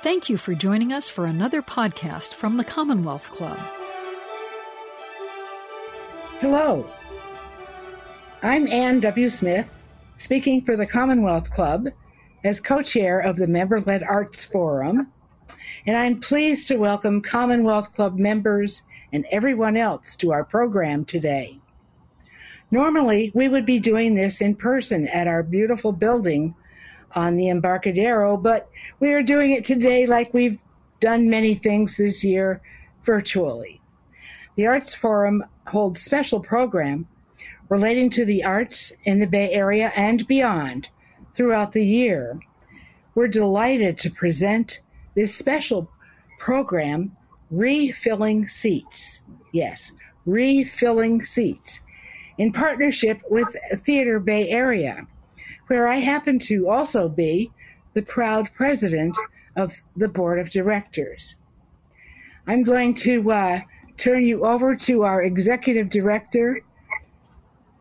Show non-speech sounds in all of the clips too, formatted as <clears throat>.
Thank you for joining us for another podcast from the Commonwealth Club. Hello. I'm Anne W. Smith, speaking for the Commonwealth Club as co chair of the Member Led Arts Forum, and I'm pleased to welcome Commonwealth Club members and everyone else to our program today. Normally, we would be doing this in person at our beautiful building on the Embarcadero, but we are doing it today like we've done many things this year virtually. The Arts Forum holds special program relating to the arts in the Bay Area and beyond throughout the year. We're delighted to present this special program, Refilling Seats. Yes, Refilling Seats, in partnership with Theatre Bay Area where I happen to also be the proud president of the board of directors. I'm going to uh, turn you over to our executive director,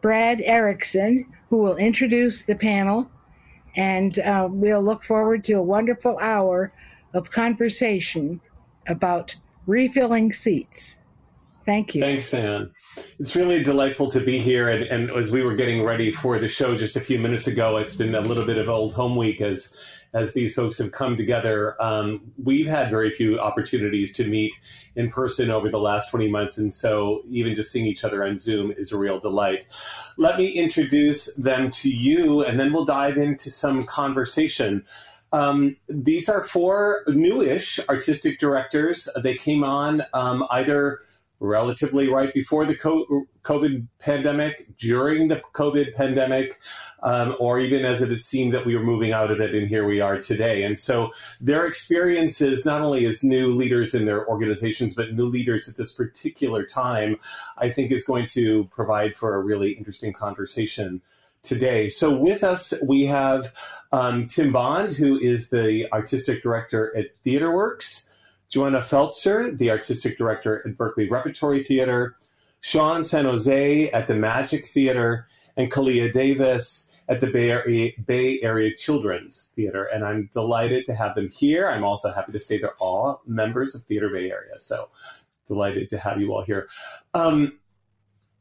Brad Erickson, who will introduce the panel, and uh, we'll look forward to a wonderful hour of conversation about refilling seats. Thank you. Thanks, Anne. It's really delightful to be here. And, and, as we were getting ready for the show just a few minutes ago, it's been a little bit of old home week as as these folks have come together. Um, we've had very few opportunities to meet in person over the last 20 months. And so even just seeing each other on Zoom is a real delight. Let me introduce them to you, and then we'll dive into some conversation. Um, these are four newish artistic directors. They came on um, either relatively right before the COVID pandemic, during the COVID pandemic, um, or even as it had seemed that we were moving out of it, and here we are today. And so their experiences, not only as new leaders in their organizations, but new leaders at this particular time, I think is going to provide for a really interesting conversation today. So with us, we have um, Tim Bond, who is the artistic director at TheatreWorks. Johanna Pfaelzer, the artistic director at Berkeley Repertory Theater, Sean San Jose at the Magic Theatre, and Khalia Davis at the Bay Area, Bay Area Children's Theatre. And I'm delighted to have them here. I'm also happy to say they're all members of Theatre Bay Area. So delighted to have you all here. Um,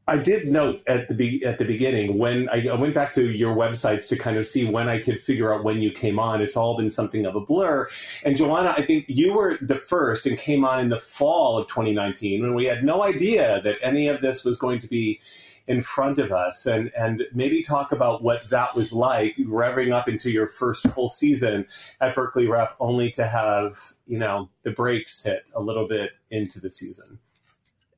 I did note at the be- at the beginning when I, I, went back to your websites to kind of see when I could figure out when you came on. It's all been something of a blur. And Johanna, I think you were the first and came on in the fall of 2019 when we had no idea that any of this was going to be in front of us. And and maybe talk about what that was like, revving up into your first full season at Berkeley Rep, only to have you know the brakes hit a little bit into the season.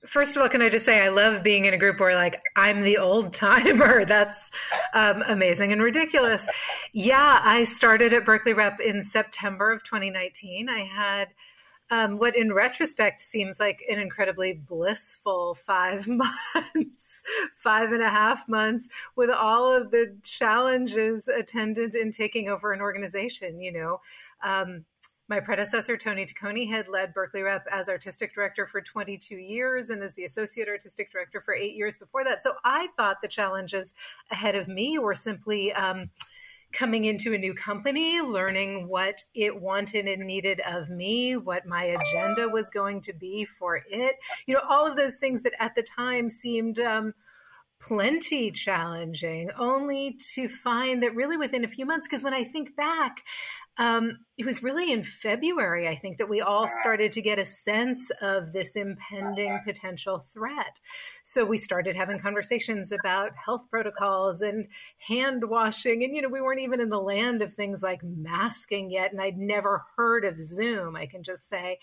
First of all, can I just say I love being in a group where like I'm the old timer. <laughs> That's um, amazing and ridiculous. Yeah, I started at Berkeley Rep in September of 2019. I had um, what, in retrospect, seems like an incredibly blissful five <laughs> months, five and a half months, with all of the challenges attendant in taking over an organization. You know. Um, my predecessor, Tony Taccone, had led Berkeley Rep as artistic director for 22 years and as the associate artistic director for eight years before that. So I thought the challenges ahead of me were simply um, coming into a new company, learning what it wanted and needed of me, what my agenda was going to be for it. You know, all of those things that at the time seemed. Um, plenty challenging, only to find that really within a few months, because when I think back, um, it was really in February, I think, that we all started to get a sense of this impending potential threat. So we started having conversations about health protocols and hand washing. And, you know, we weren't even in the land of things like masking yet. And I'd never heard of Zoom, I can just say.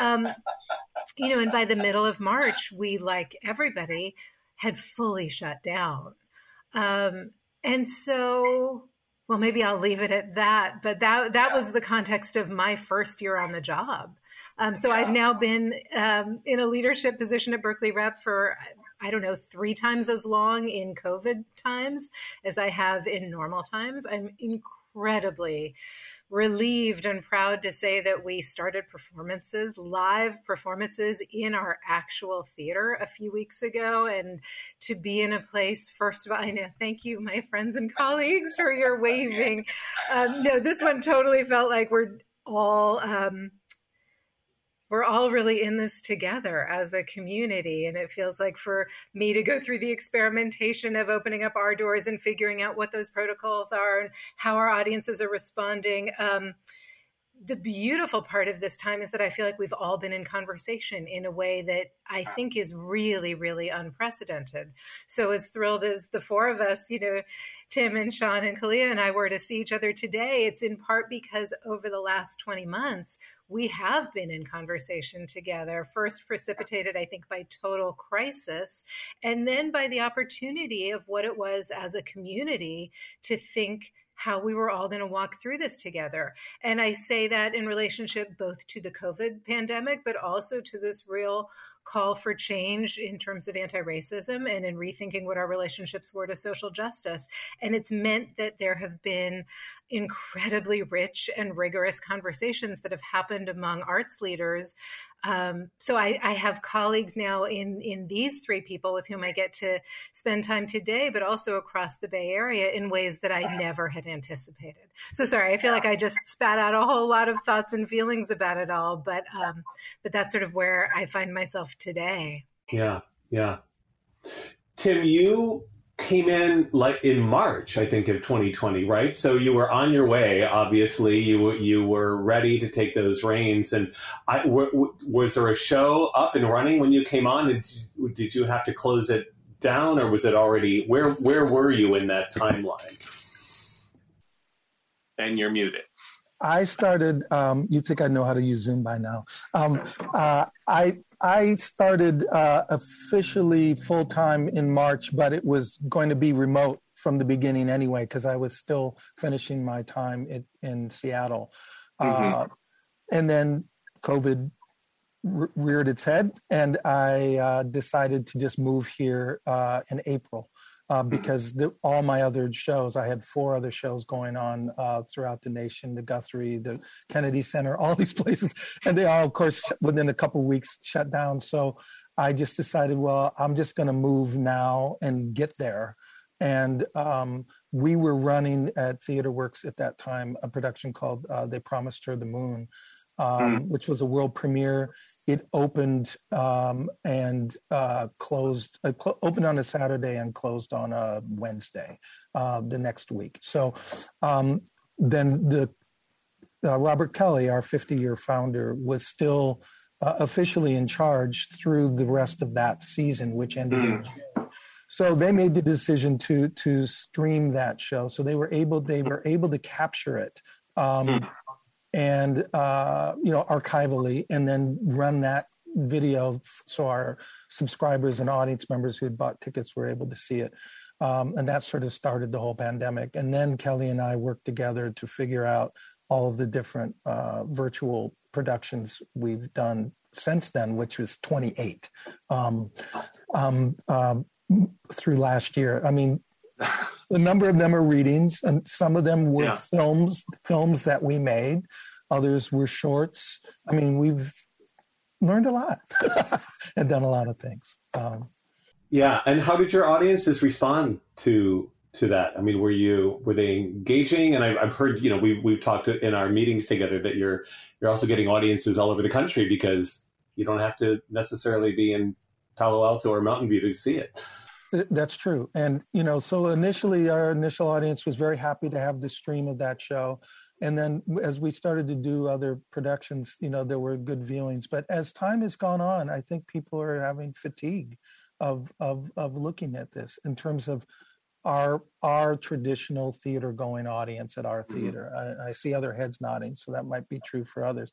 Um, you know, and by the middle of March, we, like everybody, had fully shut down. Um, and so well, maybe I'll leave it at that. But that that yeah. was the context of my first year on the job. Um, so yeah. I've now been um, in a leadership position at Berkeley Rep for I don't know three times as long in COVID times as I have in normal times. I'm incredibly relieved and proud to say that we started performances, live performances in our actual theater a few weeks ago. And to be in a place, first of all, I know, thank you, my friends and colleagues, for your waving. Um, no, this one totally felt like we're all um, we're all really in this together as a community. And it feels like for me to go through the experimentation of opening up our doors and figuring out what those protocols are and how our audiences are responding. Um, the beautiful part of this time is that I feel like we've all been in conversation in a way that I think is really, really unprecedented. So, as thrilled as the four of us, you know, Tim and Sean and Khalia and I were to see each other today, it's in part because over the last 20 months, we have been in conversation together, first precipitated, I think, by total crisis, and then by the opportunity of what it was as a community to think how we were all going to walk through this together. And I say that in relationship both to the COVID pandemic, but also to this real call for change in terms of anti racism and in rethinking what our relationships were to social justice. And it's meant that there have been incredibly rich and rigorous conversations that have happened among arts leaders um, so I, I, have colleagues now in in these three people with whom I get to spend time today, but also across the Bay Area in ways that I never had anticipated. So sorry, I feel like I just spat out a whole lot of thoughts and feelings about it all, but um, but that's sort of where I find myself today. Yeah, yeah. Tim, you came in like in March, I think, of 2020, right? So you were on your way. Obviously, you you were ready to take those reins. And I, w- w- was there a show up and running when you came on? Did you, did you have to close it down, or was it already? Where where were you in that timeline? And you're muted. I started. Um, you think I know how to use Zoom by now? Um, uh, I I started uh, officially full time in March, but it was going to be remote from the beginning anyway because I was still finishing my time in, in Seattle, mm-hmm. uh, and then COVID re- reared its head, and I uh, decided to just move here uh, in April uh, because the, all my other shows, I had four other shows going on uh, throughout the nation, the Guthrie, the Kennedy Center, <laughs> all these places, and they all, of course, within a couple weeks shut down. So I just decided, well, I'm just going to move now and get there. And um, we were running at Theater Works at that time a production called uh, "They Promised Her the Moon," um, mm. which was a world premiere it opened um, and uh, closed uh, cl- opened on a saturday and closed on a wednesday uh, the next week. So um, then the uh, robert kelley our 50 year founder was still uh, officially in charge through the rest of that season which ended mm. in june. So they made the decision to to stream that show. So they were able they were able to capture it um, mm and uh, you know archivally, and then run that video so our subscribers and audience members who had bought tickets were able to see it. Um, and that sort of started the whole pandemic. And then Kelley and I worked together to figure out all of the different uh, virtual productions we've done since then, which was 28 um, um, um, through last year. I mean, <laughs> a number of them are readings, and some of them were yeah. films, films that we made. Others were shorts. I mean, we've learned a lot <laughs> and done a lot of things. Um, yeah, and how did your audiences respond to to that? I mean, were you were they engaging? And I, have heard, you know, we we've talked in our meetings together that you're you're also getting audiences all over the country because you don't have to necessarily be in Palo Alto or Mountain View to see it. That's true. And, you know, so initially our initial audience was very happy to have the stream of that show. And then as we started to do other productions, you know, there were good viewings. But as time has gone on, I think people are having fatigue of of of looking at this in terms of our our traditional theater going audience at our mm-hmm. theater. Mm-hmm. I, I see other heads nodding, so that might be true for others.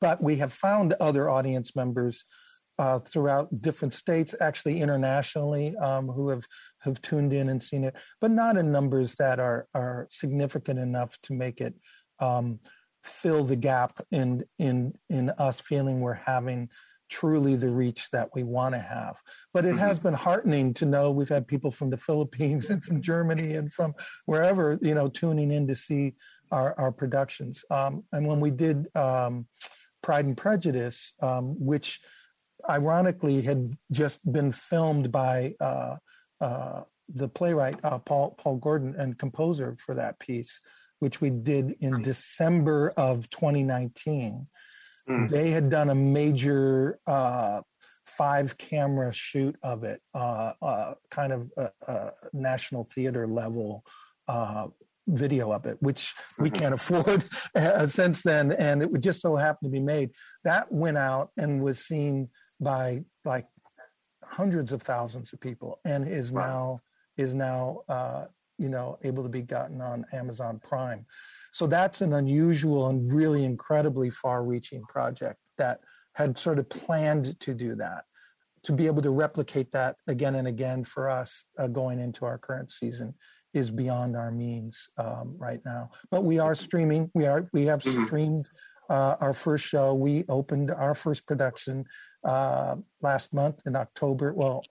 But we have found other audience members uh, throughout different states, actually internationally, um, who have have tuned in and seen it, but not in numbers that are are significant enough to make it um, fill the gap in in in us feeling we're having truly the reach that we want to have. But it has mm-hmm. been heartening to know we've had people from the Philippines <laughs> and from Germany and from wherever you know tuning in to see our our productions. Um, and when we did um, Pride and Prejudice, um, which ironically had just been filmed by uh, uh, the playwright uh, Paul Paul Gordon and composer for that piece. which we did in December of 2019. Mm. They had done a major uh, five camera shoot of it, uh, uh, kind of a, a, national theater level uh, video of it, which we mm-hmm. can't <laughs> afford uh, since then. And it would just so happen to be made. That went out and was seen by like hundreds of thousands of people and is now is now uh, you know able to be gotten on Amazon Prime. So that's an unusual and really incredibly far-reaching project that had sort of planned to do that. To be able to replicate that again and again for us uh, going into our current season is beyond our means um, right now. But we are streaming. We are we have mm-hmm. streamed uh, our first show. We opened our first production uh, last month in October. Well,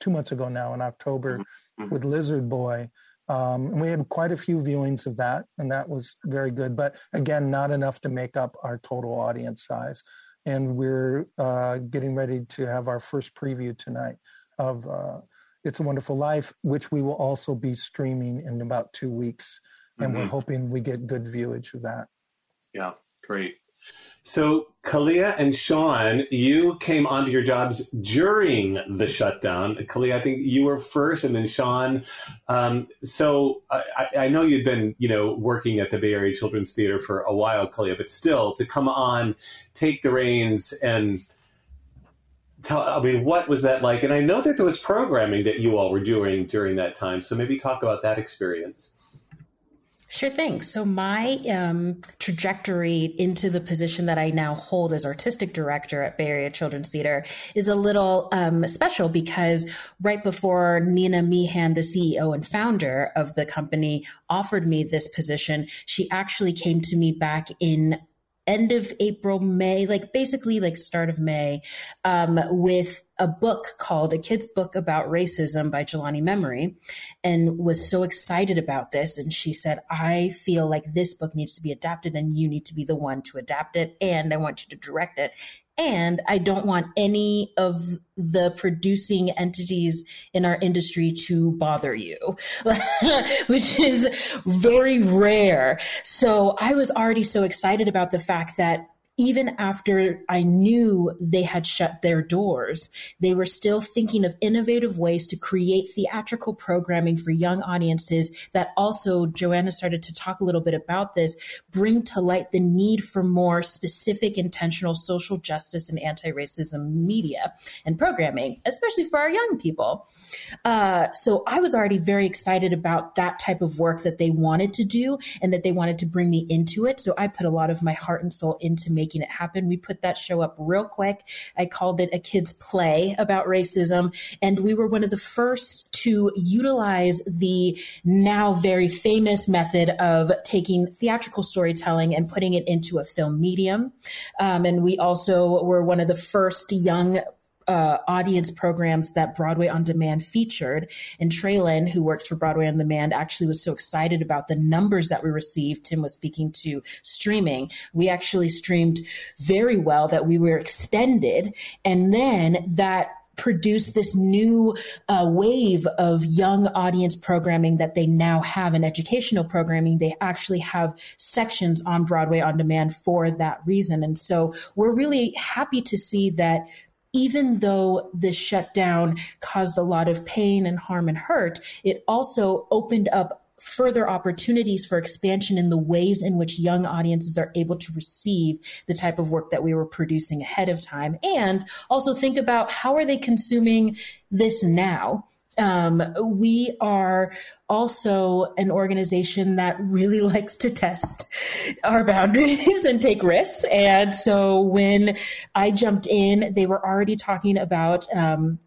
two months ago now in October mm-hmm. mm-hmm. with Lizard Boy. Um, and we had quite a few viewings of that, and that was very good. But again, not enough to make up our total audience size. And we're uh, getting ready to have our first preview tonight of uh, It's a Wonderful Life, which we will also be streaming in about two weeks. And mm-hmm. we're hoping we get good viewage of that. Yeah, great. So, Khalia and Sean, you came onto your jobs during the shutdown. Khalia, I think you were first, and then Sean. Um, so, I, I, know you've been, you know, working at the Bay Area Children's Theatre for a while, Khalia, but still to come on, take the reins, and tell. I mean, what was that like? And I know that there was programming that you all were doing during that time. So maybe talk about that experience. Sure thing. So, my um, trajectory into the position that I now hold as artistic director at Bay Area Children's Theatre is a little um, special because right before Nina Meehan, the CEO and founder of the company, offered me this position, she actually came to me back in end of April, May, like basically like start of May, um, with a book called A Kid's Book About Racism by Jelani Memory and was so excited about this. And she said, I feel like this book needs to be adapted and you need to be the one to adapt it. And I want you to direct it. And I don't want any of the producing entities in our industry to bother you, <laughs> which is very rare. So I was already so excited about the fact that even after I knew they had shut their doors, they were still thinking of innovative ways to create theatrical programming for young audiences that also, Johanna started to talk a little bit about this, bring to light the need for more specific, intentional social justice and anti racism media and programming, especially for our young people. Uh, so I was already very excited about that type of work that they wanted to do and that they wanted to bring me into it. So I put a lot of my heart and soul into making it happen. We put that show up real quick. I called it a kids play about racism. And we were one of the first to utilize the now very famous method of taking theatrical storytelling and putting it into a film medium. Um, and we also were one of the first young uh, audience programs that Broadway on Demand featured. And Traylon, who works for Broadway on Demand, actually was so excited about the numbers that we received. Tim was speaking to streaming. We actually streamed very well that we were extended. And then that produced this new uh, wave of young audience programming that they now have in educational programming. They actually have sections on Broadway on demand for that reason. And so we're really happy to see that even though this shutdown caused a lot of pain and harm and hurt, it also opened up further opportunities for expansion in the ways in which young audiences are able to receive the type of work that we were producing ahead of time. And also think about how are they consuming this now um, we are also an organization that really <laughs> likes to test our boundaries and take risks. And so when I jumped in, they were already talking about um,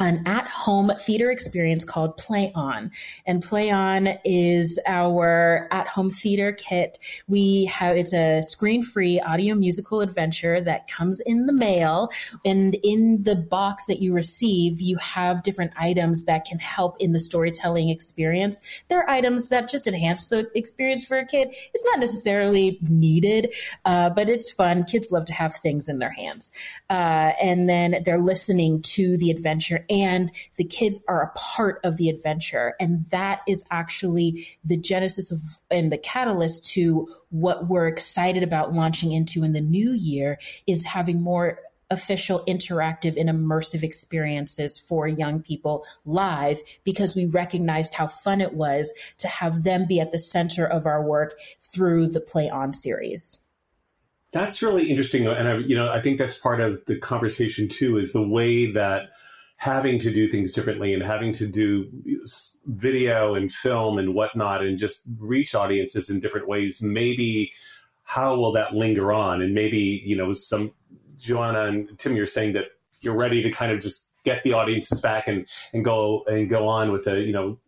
an at-home theater experience called Play On. And Play On is our at-home theater kit. We have it's a screen-free audio musical adventure that comes in the mail and in the box that you receive, you have different items that can help in the storytelling experience. There are items that just enhance the experience for a kid. It's not necessarily needed, uh, but it's fun. Kids love to have things in their hands. Uh, and then they're listening to the adventure and the kids are a part of the adventure. And that is actually the genesis of and the catalyst to what we're excited about launching into in the new year is having more official interactive and immersive experiences for young people live because we recognized how fun it was to have them be at the center of our work through the Play On series. That's really interesting, and I, you know, I think that's part of the conversation too. Is the way that having to do things differently and having to do video and film and whatnot, and just reach audiences in different ways. Maybe how will that linger on? And maybe you know, some Johanna and Tim, you're saying that you're ready to kind of just get the audiences back and, and go and go on with a you know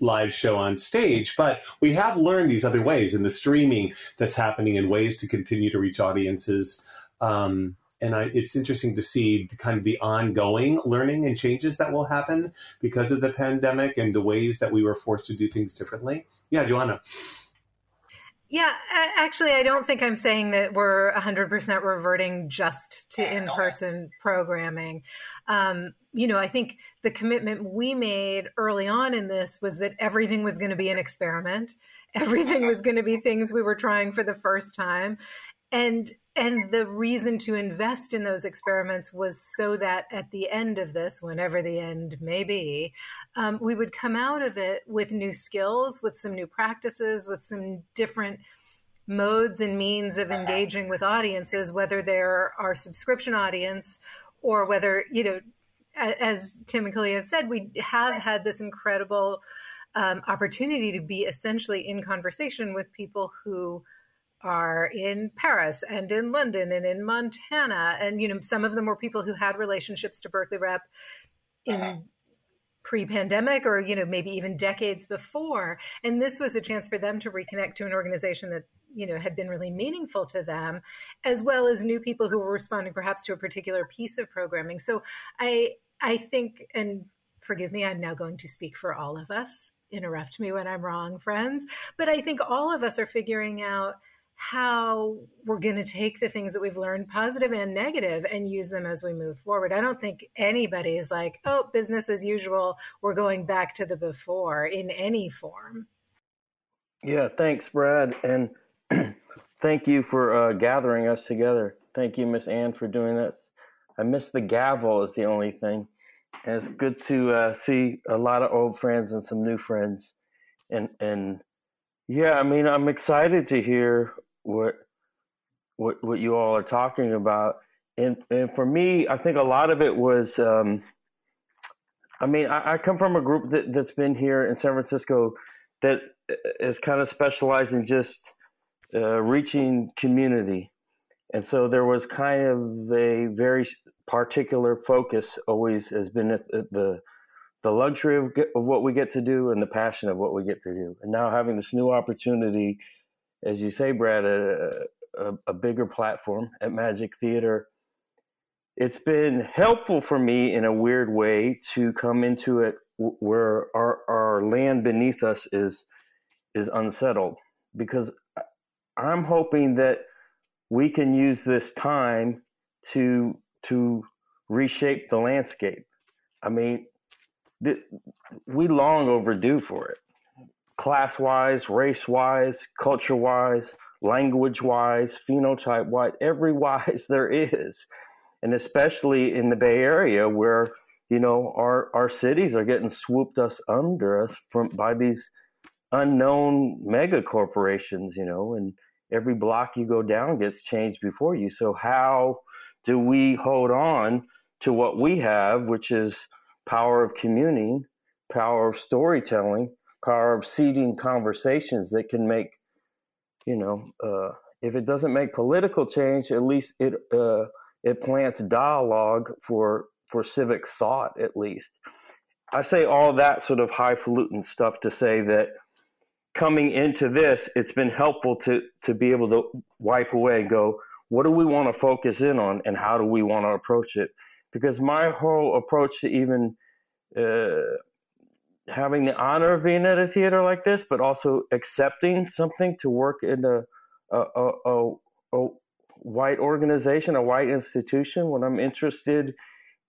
live show on stage. But we have learned these other ways in the streaming that's happening and ways to continue to reach audiences. Um, and I, it's interesting to see the kind of the ongoing learning and changes that will happen because of the pandemic and the ways that we were forced to do things differently. Yeah, Johanna. Yeah, actually, I don't think I'm saying that we're 100% reverting just to in person programming. Um, you know, I think the commitment we made early on in this was that everything was going to be an experiment, everything was going to be things we were trying for the first time. And and the reason to invest in those experiments was so that at the end of this, whenever the end may be, um, we would come out of it with new skills, with some new practices, with some different modes and means of engaging with audiences, whether they're our subscription audience or whether, you know, as Tim and Khalia have said, we have had this incredible um, opportunity to be essentially in conversation with people who are in Paris and in London and in Montana. And, you know, some of them were people who had relationships to Berkeley Rep in uh-huh. pre-pandemic or, you know, maybe even decades before. And this was a chance for them to reconnect to an organization that, you know, had been really meaningful to them, as well as new people who were responding perhaps to a particular piece of programming. So I I think and forgive me, I'm now going to speak for all of us. Interrupt me when I'm wrong, friends. But I think all of us are figuring out how we're going to take the things that we've learned, positive and negative, and use them as we move forward. I don't think anybody is like, oh, business as usual. We're going back to the before in any form. Yeah, thanks, Brad. And <clears throat> thank you for uh, gathering us together. Thank you, Miss Anne, for doing this. I missed the gavel, is the only thing. And it's good to uh, see a lot of old friends and some new friends. And, and yeah, I mean, I'm excited to hear what what what you all are talking about. And and for me, I think a lot of it was. Um, I mean, I, I come from a group that, that's been here in San Francisco that is kind of specialized in just uh, reaching community. And so there was kind of a very particular focus always has been at the the luxury of, of what we get to do and the passion of what we get to do. And now having this new opportunity as you say, Brad, a, a, a bigger platform at Magic Theatre. It's been helpful for me in a weird way to come into it where our, our land beneath us is is unsettled because I'm hoping that we can use this time to to reshape the landscape. I mean, th- we long overdue for it class wise, race wise, culture wise, language wise, phenotype wise, every wise <laughs> there is. And especially in the Bay Area where, you know, our, our cities are getting swooped us under us from by these unknown mega corporations, you know, and every block you go down gets changed before you. So how do we hold on to what we have, which is power of communing, power of storytelling, of seeding conversations that can make, you know, uh, if it doesn't make political change, at least it uh, it plants dialogue for for civic thought. At least, I say all that sort of highfalutin stuff to say that coming into this, it's been helpful to to be able to wipe away and go, what do we want to focus in on, and how do we want to approach it? Because my whole approach to even uh, having the honor of being at a theater like this, but also accepting something to work in a a, a, a, white organization, a white institution. When I'm interested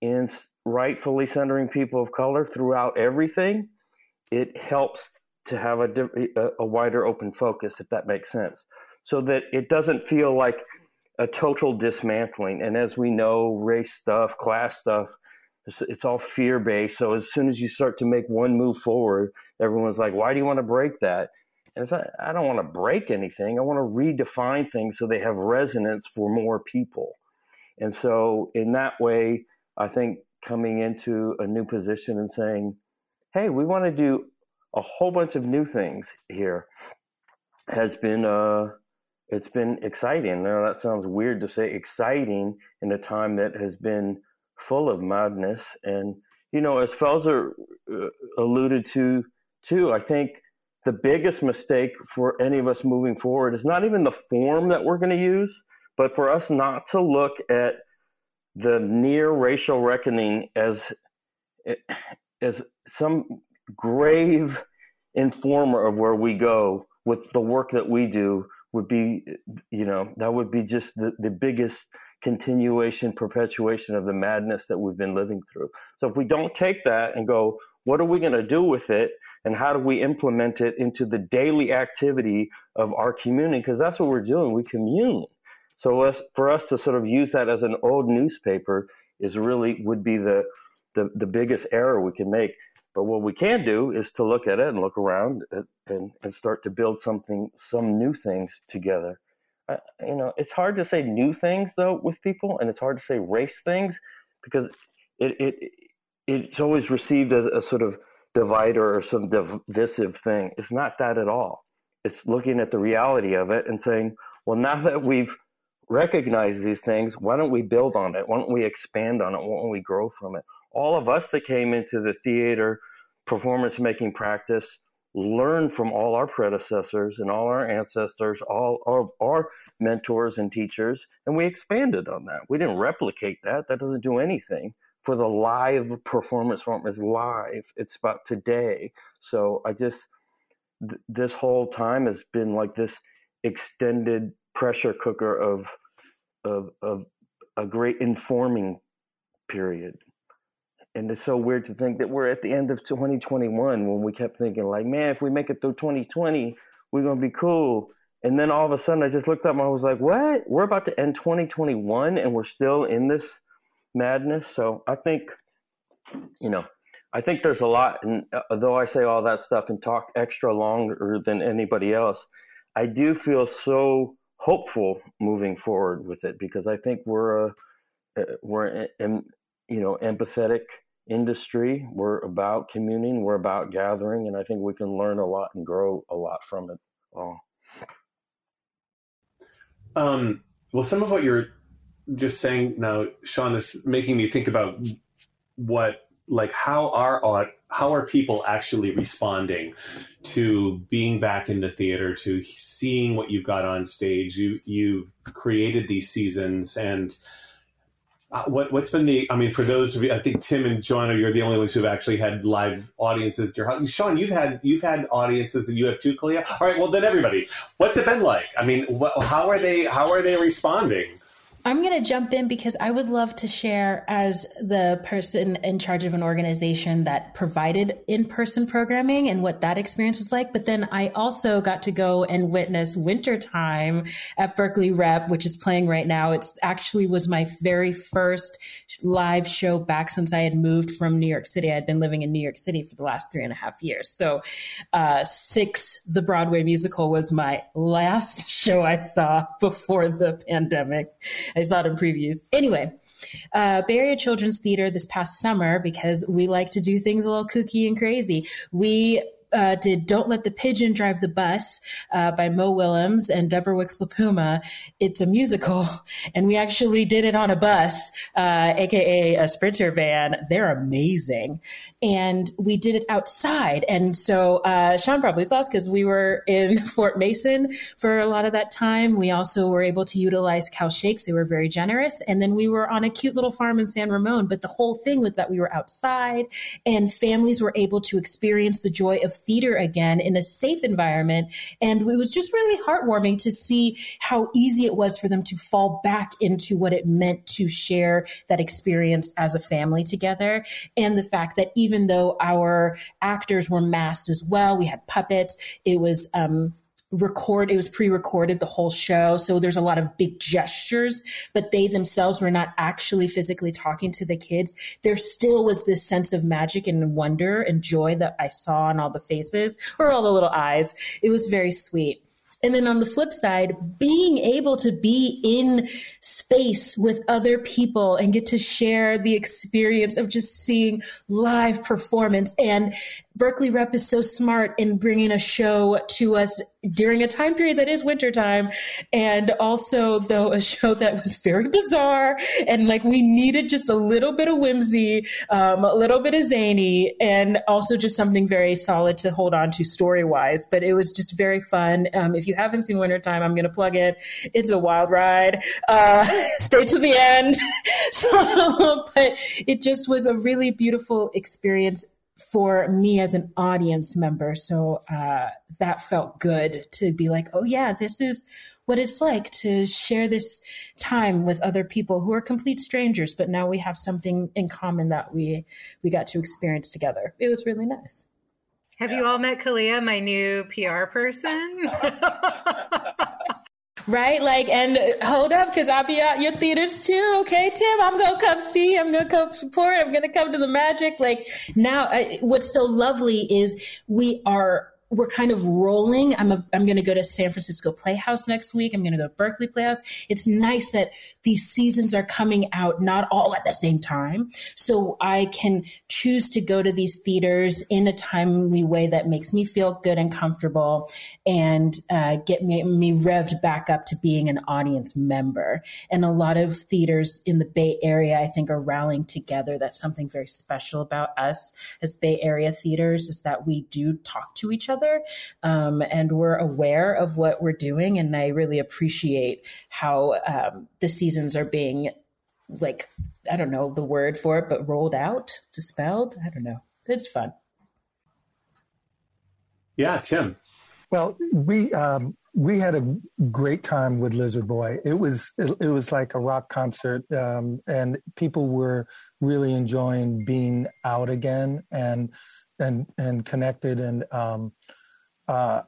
in rightfully centering people of color throughout everything, it helps to have a, a wider open focus, if that makes sense, so that it doesn't feel like a total dismantling. And as we know, race stuff, class stuff, it's, it's all fear based. So as soon as you start to make one move forward, everyone's like, why do you want to break that? And it's like, I don't want to break anything. I want to redefine things so they have resonance for more people. And so, in that way, I think coming into a new position and saying, hey, we want to do a whole bunch of new things here has been uh it's been exciting. Now that sounds weird to say exciting in a time that has been full of madness. And you know as Pfaelzer uh, alluded to too, I think the biggest mistake for any of us moving forward is not even the form that we're going to use, but for us not to look at the near racial reckoning as as some grave informer of where we go with the work that we do would be you know that would be just the, the biggest continuation perpetuation of the madness that we've been living through so if we don't take that and go what are we going to do with it and how do we implement it into the daily activity of our community because that's what we're doing we commune so for us to sort of use that as an old newspaper is really would be the, the, the biggest error we can make. But what we can do is to look at it and look around uh, and, and start to build something, some new things together. You know, it's hard to say new things though with people, and it's hard to say race things because it it it's always received as a sort of divider or some divisive thing. It's not that at all. It's looking at the reality of it and saying, well, now that we've recognize these things, why don't we build on it? Why don't we expand on it? Why don't we grow from it? All of us that came into the theater performance making practice learned from all our predecessors and all our ancestors, all of our mentors and teachers, and we expanded on that. We didn't replicate that. That doesn't do anything. For the live performance form is live. It's about today. So I just th- this whole time has been like this extended pressure cooker of of, of a great informing period. And it's so weird to think that we're at the end of 2021 when we kept thinking, like, man, if we make it through 2020, we're to be cool. And then all of a sudden, I just looked up and I was like, what? We're about to end 2021 and we're still in this madness. So I think, you know, I think there's a lot. And uh, though I say all that stuff and talk extra longer than anybody else, I do feel so hopeful moving forward with it because I think we're a we're in, you know empathetic industry. We're about communing. We're about gathering, and I think we can learn a lot and grow a lot from it all. Um, well, some of what you're just saying now, Sean, is making me think about what like how are how are people actually responding to being back in the theater to seeing what you've got on stage you you've created these seasons and uh, what what's been the I mean for those of you I think Tim and Johanna you're the only ones who've actually had live audiences. Your Sean you've had you've had audiences and you have too Khalia? All right well then everybody what's it been like? I mean how are they how are they responding I'm going to jump in because I would love to share as the person in charge of an organization that provided in person programming and what that experience was like. But then I also got to go and witness Wintertime at Berkeley Rep, which is playing right now. It actually was my very first live show back since I had moved from New York City. I had been living in New York City for the last three and a half years. So, uh, Six, the Broadway musical, was my last <laughs> show I saw before the pandemic. I saw it in previews. Anyway, uh, Bay Children's Theatre this past summer, because we like to do things a little kooky and crazy, we uh, did Don't Let the Pigeon Drive the Bus uh, by Mo Willems and Deborah Wicks LaPuma. It's a musical, and we actually did it on a bus, uh, aka a Sprinter van. They're amazing. And we did it outside. And so uh, Sean probably saw us because we were in <laughs> Fort Mason for a lot of that time. We also were able to utilize Cal Shakes. They were very generous. And then we were on a cute little farm in San Ramon. But the whole thing was that we were outside and families were able to experience the joy of theater again in a safe environment. And it was just really heartwarming to see how easy it was for them to fall back into what it meant to share that experience as a family together. And the fact that even though our actors were masked as well, we had puppets, it was, um, record it was pre-recorded the whole show. So there's a lot of big gestures but they themselves were not actually physically talking to the kids. There still was this sense of magic and wonder and joy that i saw on all the faces or all the little eyes. It was very sweet and then on the flip side, being able to be in space with other people and get to share the experience of just seeing live performance and Berkeley Rep is so smart in bringing a show to us during a time period that is wintertime. And also, though, a show that was very bizarre and like we needed just a little bit of whimsy, um, a little bit of zany, and also just something very solid to hold on to story wise. But it was just very fun. Um, if you haven't seen Wintertime, I'm going to plug it. It's a wild ride. Uh, <laughs> stay to the end. <laughs> so, but it just was a really beautiful experience for me as an audience member. So uh, that felt good to be like, oh, yeah, this is what it's like to share this time with other people who are complete strangers, but now we have something in common that we we got to experience together. It was really nice. Have you all met Khalia, my new PR person? <laughs> <laughs> right? Like, and hold up, because I'll be at your theaters too. Okay, Tim, I'm gonna come see. I'm gonna come support. I'm gonna come to the magic. Like now, I, what's so lovely is we are we're kind of rolling. I'm a, I'm going to go to San Francisco Playhouse next week. I'm going to go to Berkeley Playhouse. It's nice that these seasons are coming out not all at the same time, so I can choose to go to these theaters in a timely way that makes me feel good and comfortable, and uh, get me me revved back up to being an audience member. And a lot of theaters in the Bay Area, I think, are rallying together. That's something very special about us as Bay Area theaters is that we do talk to each other other um, and we're aware of what we're doing. And I really appreciate how um, the seasons are being like, I don't know the word for it, but rolled out, dispelled. I don't know. It's fun. Yeah, Tim. Well, we um, we had a great time with Lizard Boy. It was it, it was like a rock concert, um, and people were really enjoying being out again. And and and connected and um, uh,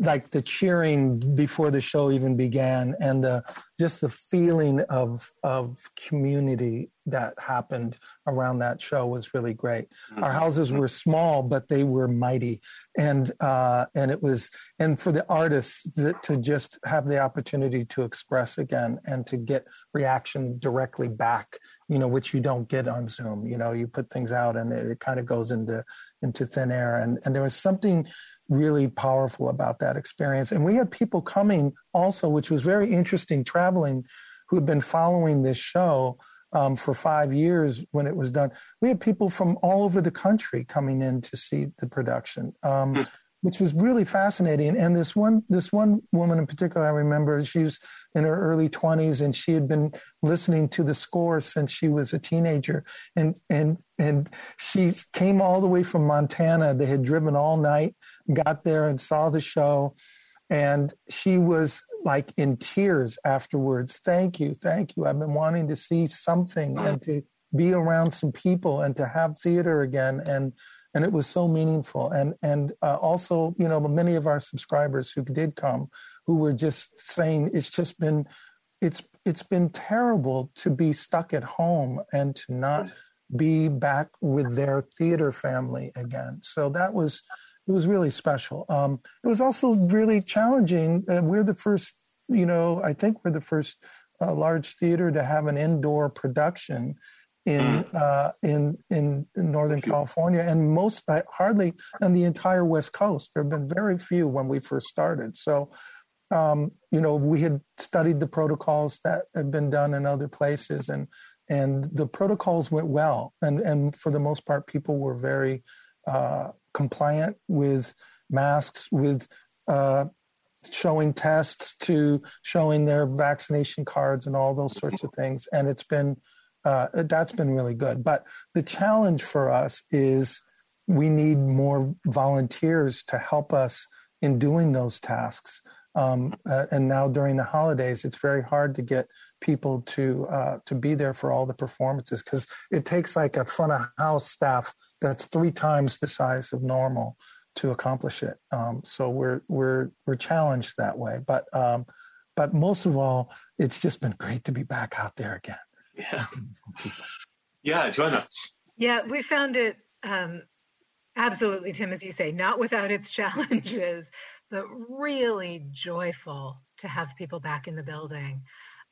like the cheering before the show even began and the just the feeling of of community that happened around that show was really great. Our mm-hmm. houses were small but they were mighty. And uh and it was and for the artists to, to just have the opportunity to express again and to get reaction directly back you know which you don't get on zoom. You know you put things out and it, it kind of goes into into thin air. And and there was something really powerful about that experience. And we had people coming also, which was very interesting, traveling, who had been following this show um, for five years when it was done. We had people from all over the country coming in to see the production. Um, mm which was really fascinating. And this one, this one woman in particular, I remember she was in her early twenties and she had been listening to the score since she was a teenager. And, and, and she came all the way from Montana. They had driven all night, got there and saw the show. And she was like in tears afterwards. Thank you. Thank you. I've been wanting to see something and to be around some people and to have theater again. And, and it was so meaningful and and uh, also you know many of our subscribers who did come who were just saying it's just been it's it's been terrible to be stuck at home and to not be back with their theater family again so that was it was really special um, it was also really challenging uh, we're the first you know i think we're the first uh, large theater to have an indoor production in mm. uh, in, in Northern California, and most uh, hardly on the entire West Coast. There have been very few when we first started. So, um, you know, we had studied the protocols that had been done in other places, and and the protocols went well, and and for the most part, people were very uh, compliant with masks, with uh, showing tests to showing their vaccination cards and all those sorts of things, and it's been uh, that's been really good. But the challenge for us is we need more volunteers to help us in doing those tasks. Um, uh, and now during the holidays, it's very hard to get people to uh, to be there for all the performances because it takes like a front of house staff that's three times the size of normal to accomplish it. Um, so we're we're we're challenged that way. But um, but most of all, it's just been great to be back out there again. Yeah. Yeah, Johanna. Yeah, we found it um, absolutely, Tim, as you say, not without its <laughs> challenges, but really joyful to have people back in the building.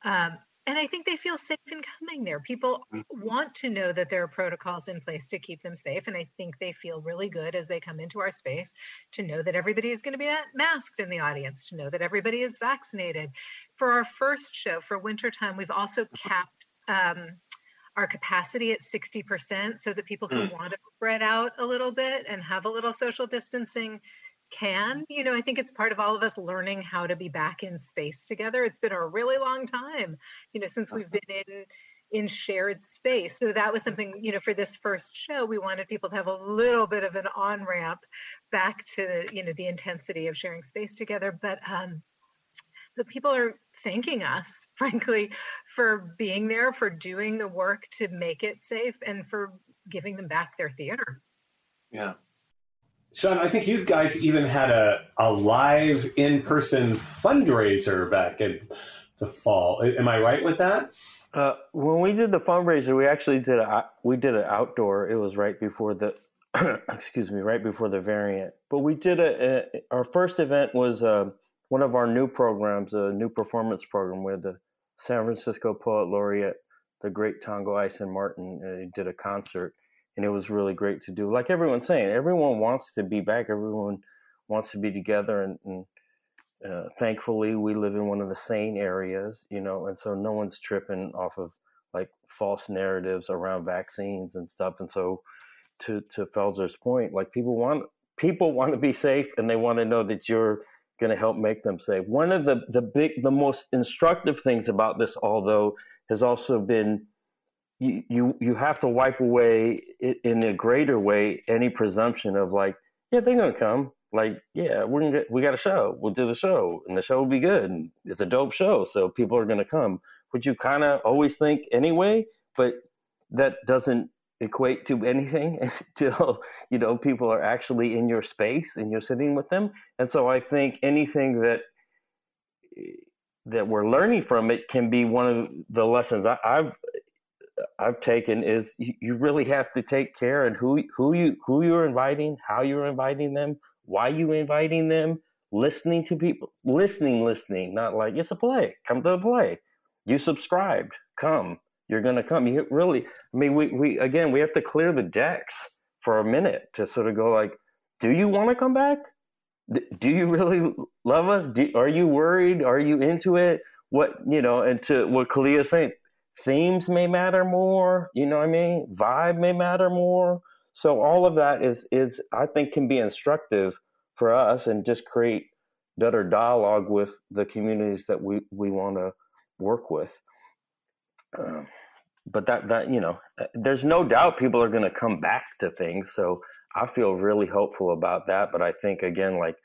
Um, and I think they feel safe in coming there. People mm-hmm. want to know that there are protocols in place to keep them safe. And I think they feel really good as they come into our space to know that everybody is going to be masked in the audience, to know that everybody is vaccinated. For our first show for wintertime, we've also capped um, our capacity at 60% so that people who mm. want to spread out a little bit and have a little social distancing can. You know, I think it's part of all of us learning how to be back in space together. It's been a really long time, you know, since we've been in in shared space. So that was something, you know, for this first show, we wanted people to have a little bit of an on ramp back to, you know, the intensity of sharing space together. But um, the people are thanking us, <laughs> frankly, for being there, for doing the work to make it safe, and for giving them back their theater. Yeah. Sean, I think you guys even had a, a live in person fundraiser back in the fall. Am I right with that? Uh, when we did the fundraiser, we actually did a we did it outdoor. It was right before the <clears throat> excuse me, right before the variant. But we did a, a our first event was uh, one of our new programs, a new performance program, where the San Francisco poet laureate, the great Tongo Eisen Martin, uh, did a concert and it was really great to do. Like everyone's saying, everyone wants to be back. Everyone wants to be together, and, and uh, thankfully, we live in one of the sane areas, you know, and so no one's tripping off of like false narratives around vaccines and stuff. And so, to to Pfaelzer's point, like people want people <laughs> want to be safe, and they want to know that you're going to help make them safe. One of the the big, the most instructive things about this, although, has also been you, you you have to wipe away in a greater way any presumption of like yeah they're gonna come. Like yeah we're gonna get, we got a show. We'll do the show and the show will be good and it's a dope show so people are gonna come which you kind of always think anyway but that doesn't equate to anything <laughs> until you know people are actually in your space and you're sitting with them. And so i think anything that that we're learning from it can be one of the lessons. I, have I've taken is you really have to take care and who who you who you're inviting, how you're inviting them, why you inviting them, listening to people, listening, listening, not like it's a play, come to the play. You subscribed, come. You're gonna come. You really, I mean, we we again we have to clear the decks for a minute to sort of go like, do you want to come back? Do you really love us? Do, are you worried? Are you into it? What you know? And to what Khalia's saying, themes may matter more you know what i mean? Vibe may matter more. So all of that is is i think can be instructive for us and just create better dialogue with the communities that we we want to work with. Um, but that that you know uh, there's no doubt people are going to come back to things. So i feel really hopeful about that. But i think again like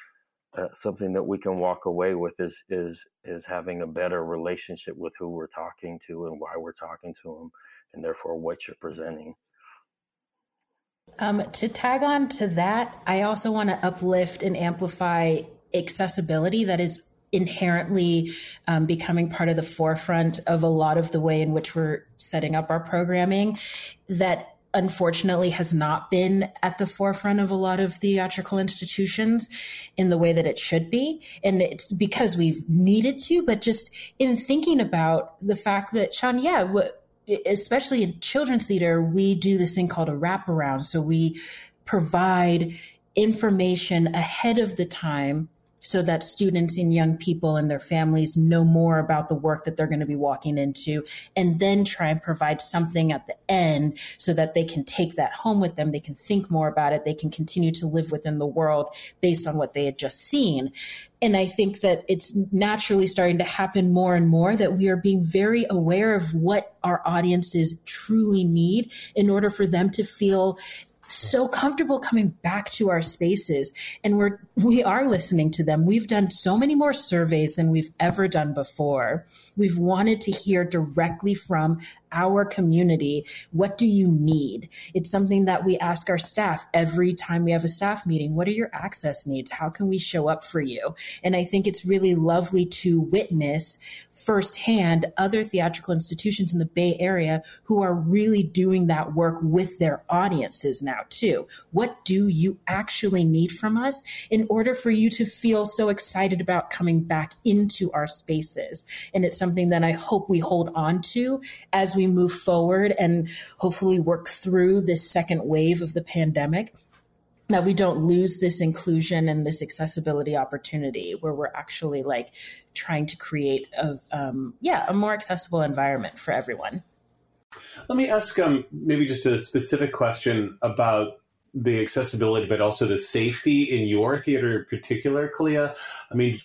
uh, something that we can walk away with is is is having a better relationship with who we're talking to and why we're talking to them, and therefore what you're presenting. Um, to tag on to that, I also want to uplift and amplify accessibility that is inherently um, becoming part of the forefront of a lot of the way in which we're setting up our programming. That unfortunately has not been at the forefront of a lot of theatrical institutions in the way that it should be. And it's because we've needed to, but just in thinking about the fact that, Sean, yeah, especially in children's theater, we do this thing called a wraparound. So we provide information ahead of the time so that students and young people and their families know more about the work that they're going to be walking into and then try and provide something at the end so that they can take that home with them they can think more about it they can continue to live within the world based on what they had just seen. And I think that it's naturally starting to happen more and more that we are being very aware of what our audiences truly need in order for them to feel so comfortable coming back to our spaces. And we're we are listening to them. We've done so many more surveys than we've ever done before. We've wanted to hear directly from our community what do you need? It's something that we ask our staff every time we have a staff meeting. What are your access needs? How can we show up for you? And i think it's really lovely to witness firsthand other theatrical institutions in the bay area who are really doing that work with their audiences now too. What do you actually need from us in order for you to feel so excited about coming back into our spaces? And it's something that i hope we hold on to as we move forward and hopefully work through this second wave of the pandemic that we don't lose this inclusion and this accessibility opportunity where we're actually like trying to create a um, yeah a more accessible environment for everyone. Let me ask um, maybe just a specific question about the accessibility, but also the safety in your theater in particular, Khalia. I mean,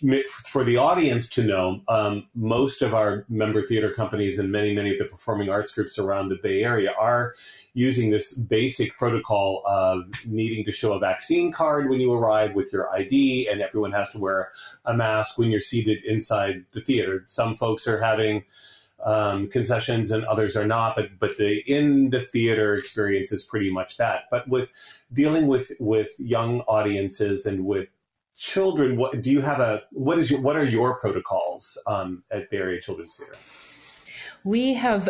for the audience to know, um, most of our member theater companies and many, many of the performing arts groups around the Bay Area are using this basic protocol of needing to show a vaccine card when you arrive with your ID, and everyone has to wear a mask when you're seated inside the theater. Some folks are having um, concessions and others are not, but but the in the theater experience is pretty much that. But with dealing with with young audiences and with children, what do you have a what is your what are your protocols um, at Area Children's Theater? We have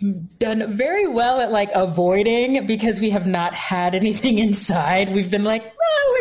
<laughs> done very well at like avoiding because we have not had anything <laughs> inside. We've been like,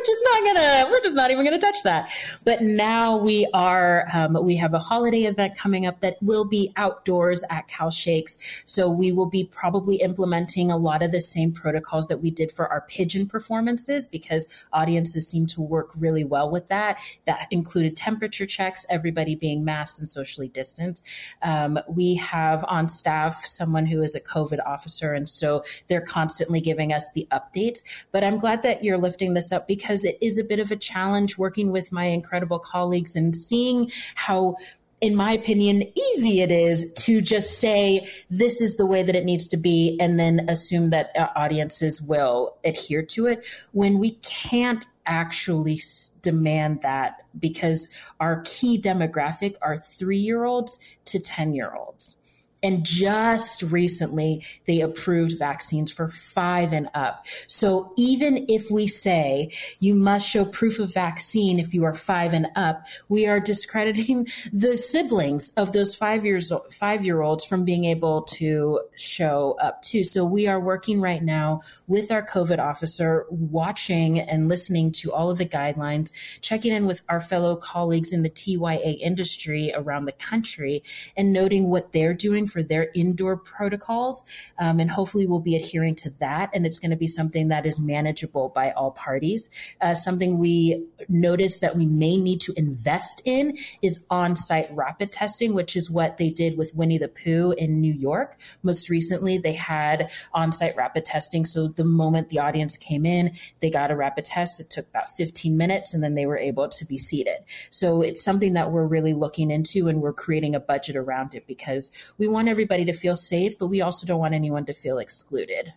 just not gonna, we're just not even gonna touch that. But now we are, um, we have a holiday event coming up that will be outdoors at Cal Shakes. So we will be probably implementing a lot of the same protocols that we did for our pigeon performances because audiences seem to work really well with that. That included temperature checks, everybody being masked and socially distanced. Um, we have on staff someone who is a COVID officer. And so they're constantly giving us the updates. But I'm glad that you're lifting this up because because it is a bit of a challenge working with my incredible colleagues and seeing how in my opinion, easy it is to just say this is the way that it needs to be and then assume that uh, audiences will adhere to it when we can't actually demand that because our key demographic are three year olds to 10 year olds. And just recently, they approved vaccines for five and up. So even if we say you must show proof of vaccine if you are five and up, we are discrediting <laughs> the siblings of those five years five year olds from being able to show up too. So we are working right now with our COVID officer, watching and listening to all of the guidelines, checking in with our fellow colleagues in the TYA industry around the country, and noting what they're doing for their indoor protocols. Um, and hopefully we'll be adhering to that. And it's going to be something that is manageable by all parties. Uh, something we noticed that we may need to invest in is on site rapid testing, which is what they did with Winnie the Pooh in New York. Most recently, they had on site rapid testing. So the moment the audience came in, they got a rapid test. It took about 15 minutes and then they were able to be seated. So it's something that we're really looking into and we're creating a budget around it because we want want everybody to feel safe, but we also don't want anyone to feel excluded.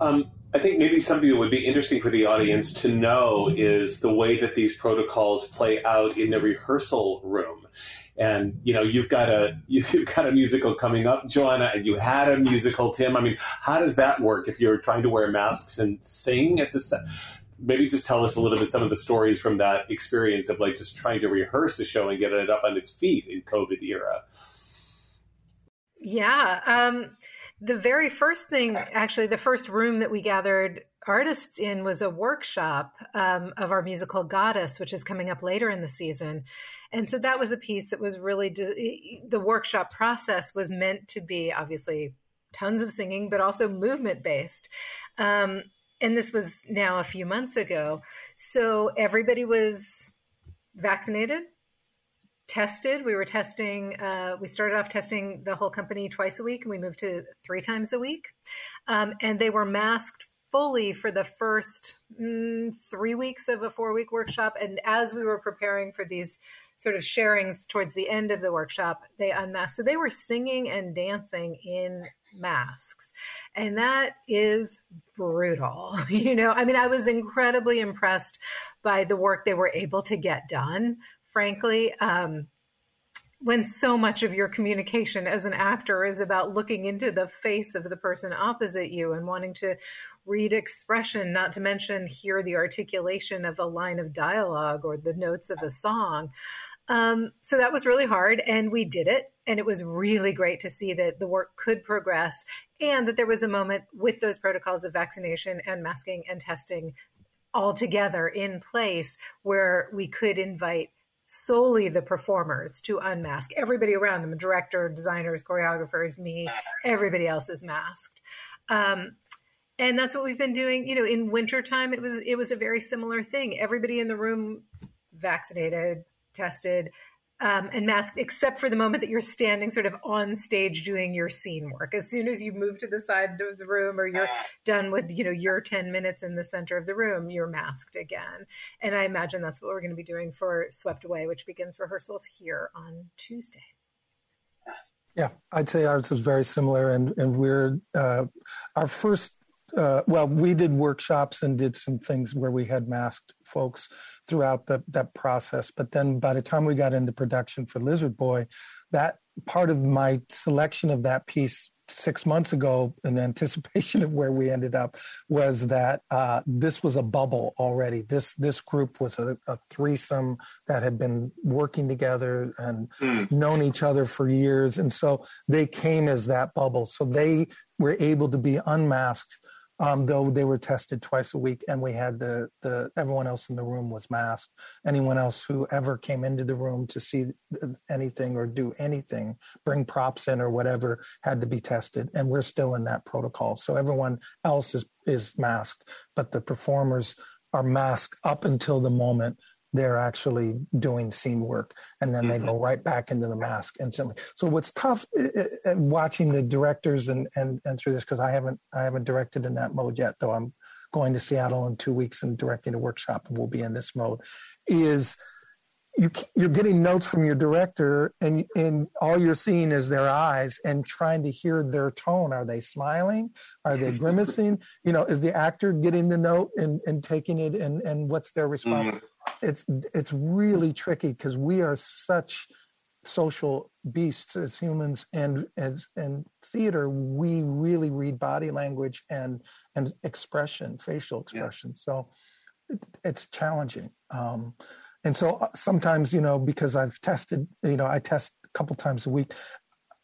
Um, I think maybe something that would be interesting for the audience to know is the way that these protocols play out in the rehearsal room. And you know, you've got a <laughs> you've got a musical coming up, Johanna, and you had a musical, Tim. I mean, how does that work if you're trying to wear masks and sing at the set? Maybe just tell us a little bit some of the stories from that experience of like just trying to rehearse a show and get it up on its feet in COVID era. Yeah. Um, the very first thing, actually, the first room that we gathered artists in was a workshop um, of our musical Goddess, which is coming up later in the season. And so that was a piece that was really, de- the workshop process was meant to be obviously tons of singing, but also movement based. Um, and this was now a few months ago. So everybody was vaccinated, tested. We were testing, uh, we started off testing the whole company twice a week, and we moved to three times a week. Um, and they were masked fully for the first mm, three weeks of a four week workshop. And as we were preparing for these sort of sharings towards the end of the workshop, they unmasked. So they were singing and dancing in masks. And that is brutal. <laughs> You know, I mean, I was incredibly impressed by the work they were able to get done, frankly. Um, when so much of your communication as an actor is about looking into the face of the person opposite you and wanting to read expression, not to mention hear the articulation of a line of dialogue or the notes of a song. Um, so that was really hard, and we did it. And it was really great to see that the work could progress and that there was a moment with those protocols of vaccination and masking and testing all together in place where we could invite solely the performers to unmask. Everybody around them director designers choreographers me everybody else is masked. Um, and that's what we've been doing. You know in wintertime it was it was a very similar thing. Everybody in the room vaccinated tested um, and masked, except for the moment that you're standing sort of on stage doing your scene work. As soon as you move to the side of the room or you're uh, done with, you know, your 10 minutes in the center of the room, you're masked again. And I imagine that's what we're going to be doing for Swept Away, which begins rehearsals here on Tuesday. Yeah, I'd say ours is very similar, and and we're uh, our first uh, well, we did workshops and did some things where we had masked folks throughout the, that process. But then by the time we got into production for Lizard Boy, that part of my selection of that piece six months ago in anticipation <laughs> of where we ended up was that uh, this was a bubble already. This this group was a, a threesome that had been working together and mm. known each other for years, and so they came as that bubble. So they were able to be unmasked um, though they were tested twice a week and we had the, the everyone else in the room was masked. Anyone else who ever came into the room to see anything or do anything bring props in or whatever had to be tested. And we're still in that protocol. So everyone else is is masked but the performers are masked up until the moment they're actually doing scene work and then they mm-hmm. go right back into the mask instantly. So what's tough uh, uh, watching the directors and and, and through this because i haven't i haven't directed in that mode yet though i'm going to seattle in two weeks and directing a workshop and we'll be in this mode is you you're getting notes from your director and and all you're seeing is their eyes and trying to hear their tone. Are they smiling? Are they <laughs> grimacing? You know is the actor getting the note and and taking it and and what's their response? Mm-hmm it's it's really tricky because we are such social beasts as humans and as and theater we really read body language and and expression facial expression yeah. so it, it's challenging um and so uh, sometimes you know because i've tested you know i test a couple times a week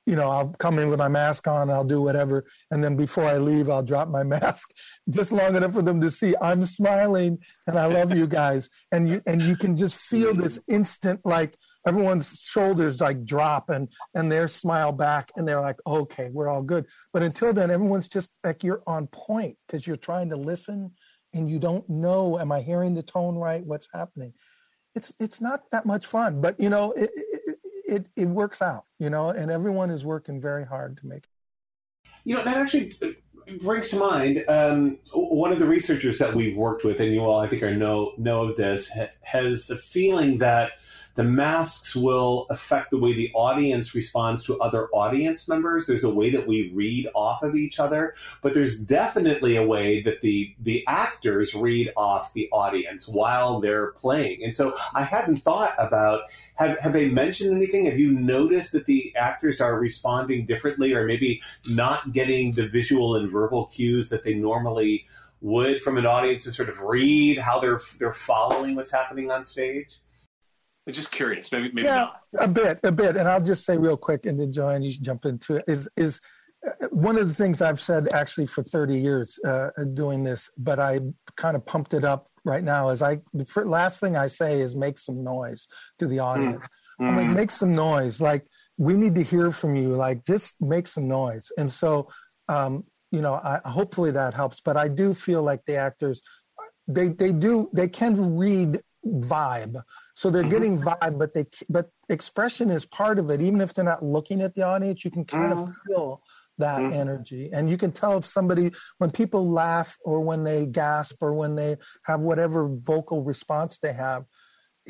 you know, I'll come in with my mask on, I'll do whatever. And then before I leave, I'll drop my <laughs> mask just long enough for them to see I'm smiling and I love you guys. <laughs> And you, and you can just feel this instant, like everyone's shoulders like drop and, and their smile back and they're like, okay, we're all good. But until then, everyone's just like, you're on point because you're trying to listen and you don't know, am I hearing the tone right? What's happening? It's, it's not that much fun, but you know, it, it, it it works out, you know, and everyone is working very hard to make it. You know, that actually brings to mind um, one of the researchers that we've worked with, and you all I think are know know of this, has a feeling that the masks will affect the way the audience responds to other audience members. There's a way that we read off of each other, but there's definitely a way that the the actors read off the audience while they're playing. And so I hadn't thought about have have they mentioned anything? Have you noticed that the actors are responding differently or maybe not getting the visual and verbal cues that they normally would from an audience to sort of read how they're they're following what's happening on stage? I'm just curious. Maybe, maybe yeah, not. a bit, a bit. And I'll just say real quick, and then Joanne, you should jump into it. Is is uh, one of the things I've said actually for 30 years uh, doing this, but I kind of pumped it up right now. Is I the last thing I say is make some noise to the audience. Mm. I'm like, mm. make some noise. Like we need to hear from you. Like just make some noise. And so, um, you know, I, hopefully that helps. But I do feel like the actors, they they do they can read vibe. So they're mm-hmm. getting vibe, but they but expression is part of it. Even if they're not looking at the audience, you can kind mm-hmm. of feel that mm-hmm. energy. And you can tell if somebody, when people laugh or when they gasp or when they have whatever vocal response they have,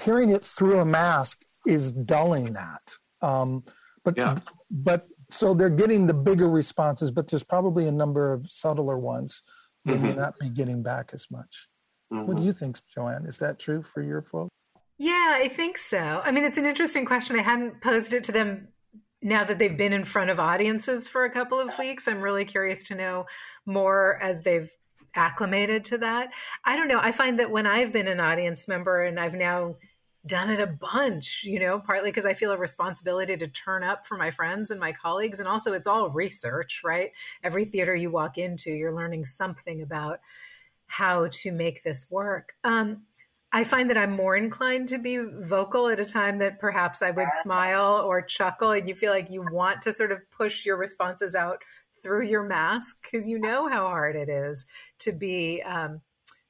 hearing it through a mask is dulling that. Um, but, yeah. but so they're getting the bigger responses, but there's probably a number of subtler ones they mm-hmm. may not be getting back as much. Mm-hmm. What do mm-hmm. you think, Joanne? Is that true for your folks? Yeah, I think so. I mean, it's an interesting question. I hadn't posed it to them now that they've been in front of audiences for a couple of weeks, I'm really curious to know more as they've acclimated to that. I don't know. I find that when I've been an audience member and I've now done it a bunch, you know, partly because I feel a responsibility to turn up for my friends and my colleagues. And also, it's all research, right? Every theater you walk into, you're learning something about how to make this work. Um, I find that I'm more inclined to be vocal at a time that perhaps I would smile or chuckle, and you feel like you want to sort of push your responses out through your mask because you know how hard it is to be um,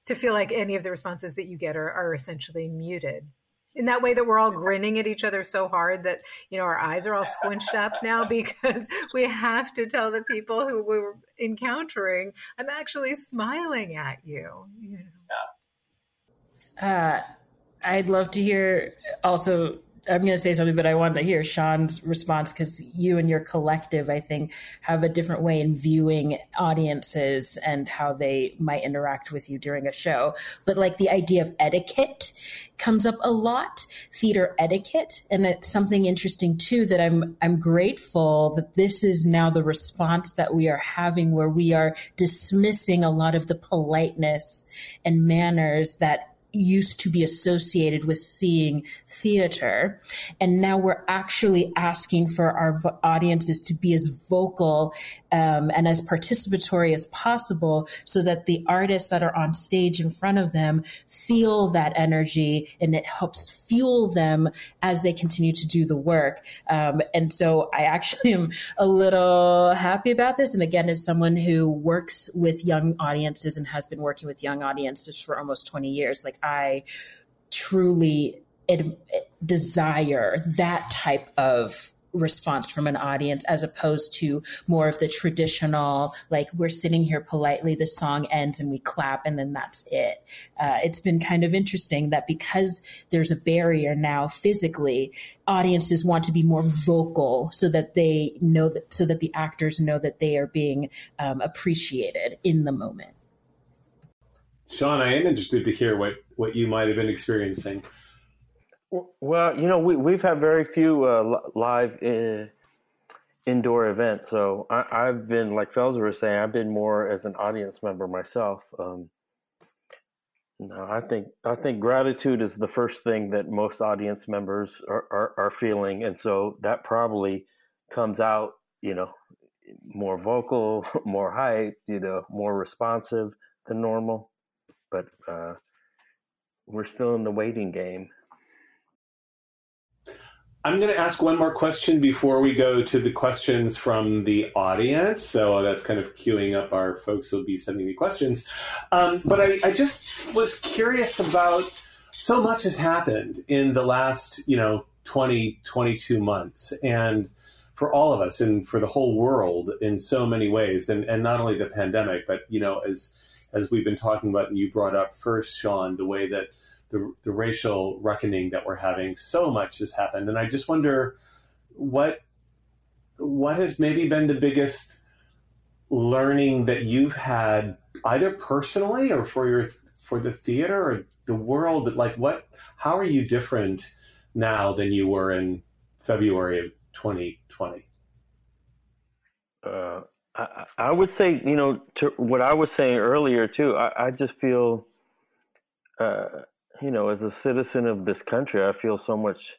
to feel like any of the responses that you get are, are essentially muted. In that way that we're all grinning at each other so hard that you know our eyes are all squinched up now <laughs> because we have to tell the people who we're encountering i'm actually smiling at you, you know? yeah uh, I'd love to hear also. I'm going to say something, but I wanted to hear Sean's response because you and your collective, I think, have a different way in viewing audiences and how they might interact with you during a show. But like the idea of etiquette comes up a lot, theater etiquette, and it's something interesting too that I'm I'm grateful that this is now the response that we are having, where we are dismissing a lot of the politeness and manners that used to be associated with seeing theater. And now we're actually asking for our audiences to be as vocal um, and as participatory as possible so that the artists that are on stage in front of them feel that energy and it helps fuel them as they continue to do the work. Um, and so I actually <laughs> am a little happy about this. And again, as someone who works with young audiences and has been working with young audiences for almost 20 years, like I truly desire that type of response from an audience as opposed to more of the traditional like we're sitting here politely the song ends and we clap and then that's it. Uh, it's been kind of interesting that because there's a barrier now physically audiences want to be more vocal so that they know that so that the actors know that they are being um, appreciated in the moment sean i am interested to hear what what you might have been experiencing well, you know, we we've had very few uh, live in, indoor events, so I, have been like Pfaelzer was saying, I've been more as an audience member myself. Um, no, I think I think gratitude is the first thing that most audience members are, are, are feeling, and so that probably comes out, you know, more vocal, <laughs> more hype, you know, more responsive than normal. But uh, we're still in the waiting game. I'm going to ask one more question before we go to the questions from the audience. So that's kind of queuing up our folks who'll be sending me questions. Um, but I, I, just was curious about so much has happened in the last, you know, 20, 22 months. And for all of us and for the whole world in so many ways. And, and not only the pandemic, but, you know, as, as we've been talking about and you brought up first, Sean, the way that the, the racial reckoning that we're having. So much has happened, and I just wonder what what has maybe been the biggest learning that you've had, either personally or for your for the theater or the world. Like, what? How are you different now than you were in February of 2020? Uh, I, I, would say, you know, to what I was saying earlier too. I, I just feel uh, you know, as a citizen of this country, I feel so much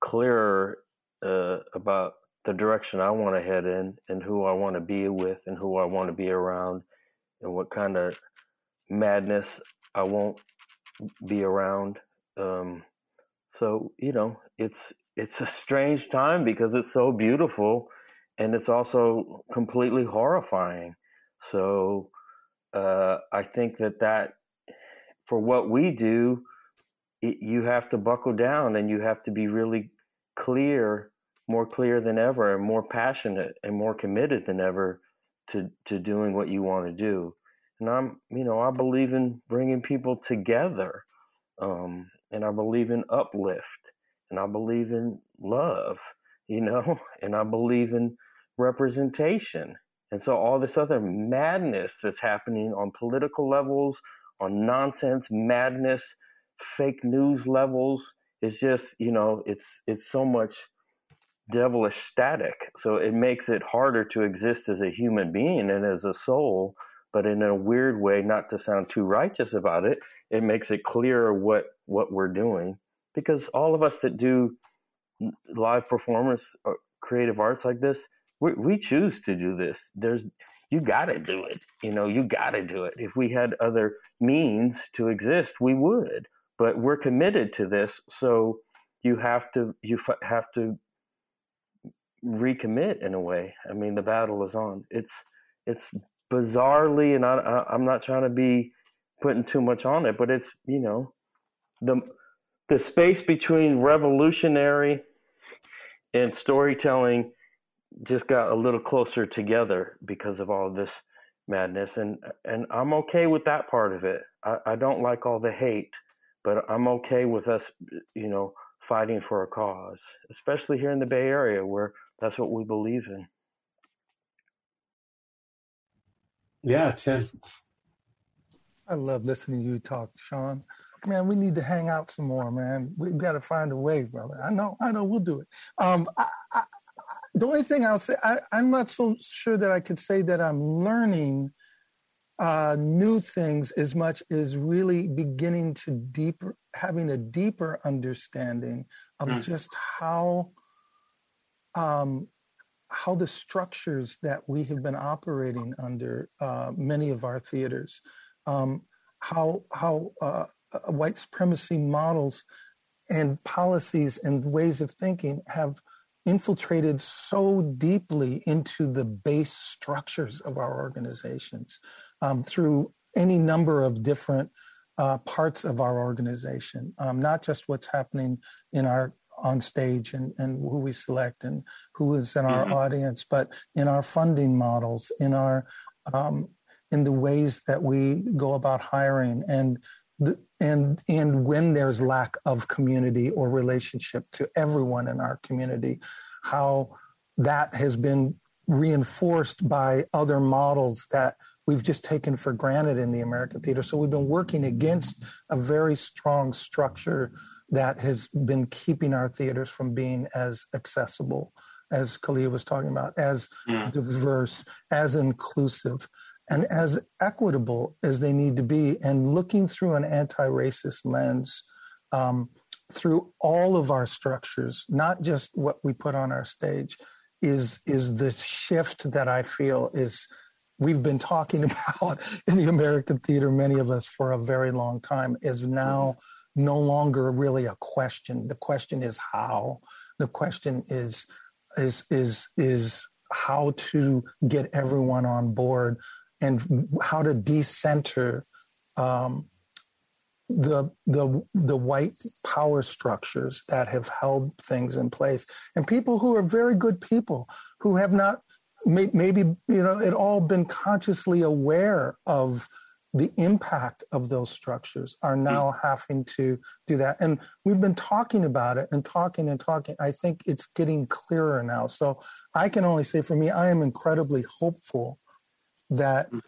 clearer uh, about the direction I want to head in and who I want to be with and who I want to be around and what kind of madness I won't be around. Um, so, you know, it's it's a strange time because it's so beautiful and it's also completely horrifying. So, uh, I think that that for what we do, it, you have to buckle down and you have to be really clear more clear than ever and more passionate and more committed than ever to to doing what you want to do and i'm you know i believe in bringing people together um, and i believe in uplift and i believe in love you know <laughs> and i believe in representation and so all this other madness that's happening on political levels on nonsense madness fake news levels is just you know it's it's so much devilish static. So it makes it harder to exist as a human being and as a soul. But in a weird way, not to sound too righteous about it, it makes it clearer what what we're doing. Because all of us that do live performance or creative arts like this, we, we choose to do this. There's you got to do it. You know, you got to do it. If we had other means to exist, we would. But we're committed to this, so you have to you have to recommit in a way. I mean, the battle is on. It's it's bizarrely, and I, I'm not trying to be putting too much on it, but it's you know the the space between revolutionary and storytelling just got a little closer together because of all this madness and and I'm okay with that part of it. I, I don't like all the hate, but I'm okay with us you know fighting for a cause, especially here in the Bay Area where that's what we believe in. Yeah, Tim. I love listening to you talk, Sean. Man, we need to hang out some more, man. We've got to find a way, brother. I know, I know, we'll do it. Um, I, I, the only thing I'll say, I, am not so sure that I could say that I'm learning uh, new things as much as really beginning to deeper, having a deeper understanding of mm. just how um, how the structures that we have been operating under uh, many of our theaters, um, how how uh, uh, white supremacy models and policies and ways of thinking have infiltrated so deeply into the base structures of our organizations um, through any number of different uh, parts of our organization, um, not just what's happening in our on stage and, and who we select and who is in our mm-hmm. audience, but in our funding models, in our um, in the ways that we go about hiring and the, and and when there's lack of community or relationship to everyone in our community, how that has been reinforced by other models that we've just taken for granted in the American theater. So we've been working against a very strong structure that has been keeping our theaters from being as accessible as Khalia was talking about, as mm. diverse, as inclusive, and as equitable as they need to be, and looking through an anti-racist lens um, through all of our structures, not just what we put on our stage, is is the shift that I feel is we've been talking <laughs> about in the American theater, many of us for a very long time, is now. No longer really a question. The question is how. The question is is is is how to get everyone on board and how to decenter um, the the the white power structures that have held things in place and people who are very good people who have not may, maybe you know at all been consciously aware of the impact of those structures are hmm. now having to do that. And we've been talking about it and talking and talking. I think it's getting clearer now. So I can only say for me, I am incredibly hopeful that hmm.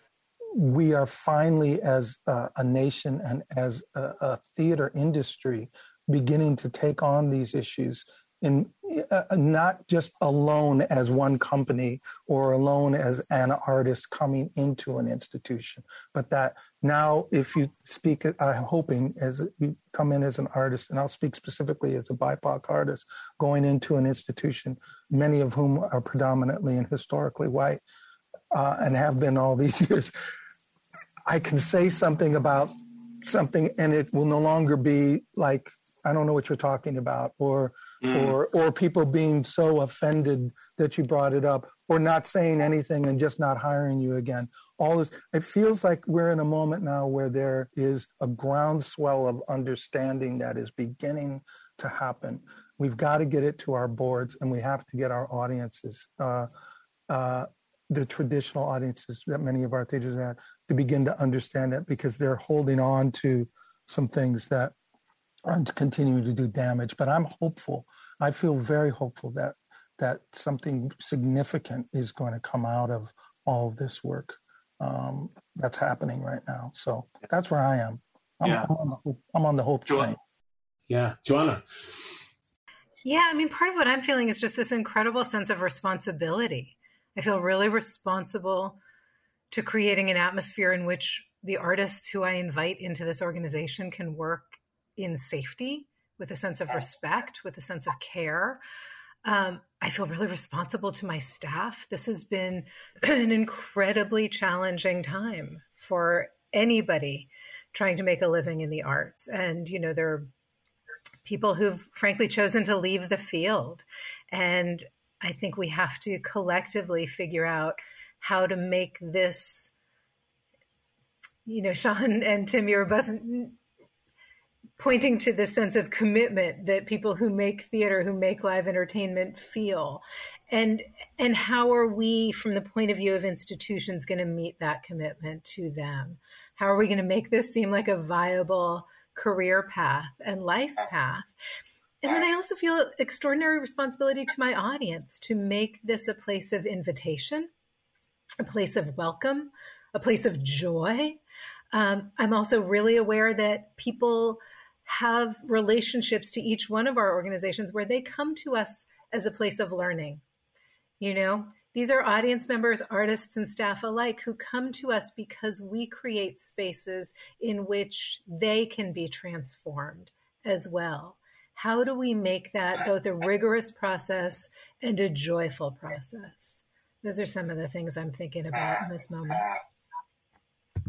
we are finally, as a, a nation and as a, a theater industry, beginning to take on these issues in uh, not just alone as one company or alone as an artist coming into an institution, but that now if you speak, I'm hoping as you come in as an artist, and I'll speak specifically as a BIPOC artist going into an institution, many of whom are predominantly and historically white uh, and have been all these <laughs> years. I can say something about something and it will no longer be like I don't know what you're talking about, or mm. or or people being so offended that you brought it up, or not saying anything and just not hiring you again. All this, it feels like we're in a moment now where there is a groundswell of understanding that is beginning to happen. We've got to get it to our boards, and we have to get our audiences, uh, uh, the traditional audiences that many of our theaters have, to begin to understand it because they're holding on to some things that are continuing to do damage. But I'm hopeful. I feel very hopeful that that something significant is going to come out of all of this work um, that's happening right now. So that's where I am. I'm, yeah. I'm, on, the hope, I'm on the hope train. Yeah, Johanna. Yeah, I mean, part of what I'm feeling is just this incredible sense of responsibility. I feel really responsible to creating an atmosphere in which the artists who I invite into this organization can work in safety with a sense of respect, with a sense of care. Um, I feel really responsible to my staff. This has been <clears throat> an incredibly challenging time for anybody trying to make a living in the arts. And, you know, there are people who've frankly chosen to leave the field. And I think we have to collectively figure out how to make this, you know, <laughs> Sean and Tim, you were both pointing to this sense of commitment that people who make theater, who make live entertainment feel. And and how are we, from the point of view of institutions, going to meet that commitment to them? How are we going to make this seem like a viable career path and life path? And then I also feel extraordinary responsibility to my audience to make this a place of invitation, a place of welcome, a place of joy. Um, I'm also really aware that people have relationships to each one of our organizations where they come to us as a place of learning. You know, these are audience members, artists, and staff alike who come to us because we create spaces in which they can be transformed as well. How do we make that both a rigorous process and a joyful process? Those are some of the things I'm thinking about in this moment.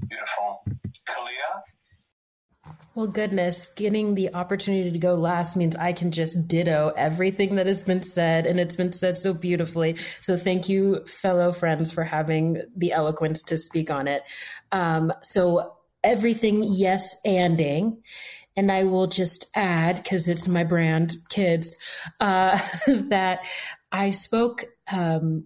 Beautiful. Khalia? Well, goodness, getting the opportunity to go last means I can just ditto everything that has been said, and it's been said so beautifully. So, thank you, fellow friends, for having the eloquence to speak on it. Um, so, everything yes anding. And I will just add, because it's my brand, kids, uh, <laughs> that I spoke um,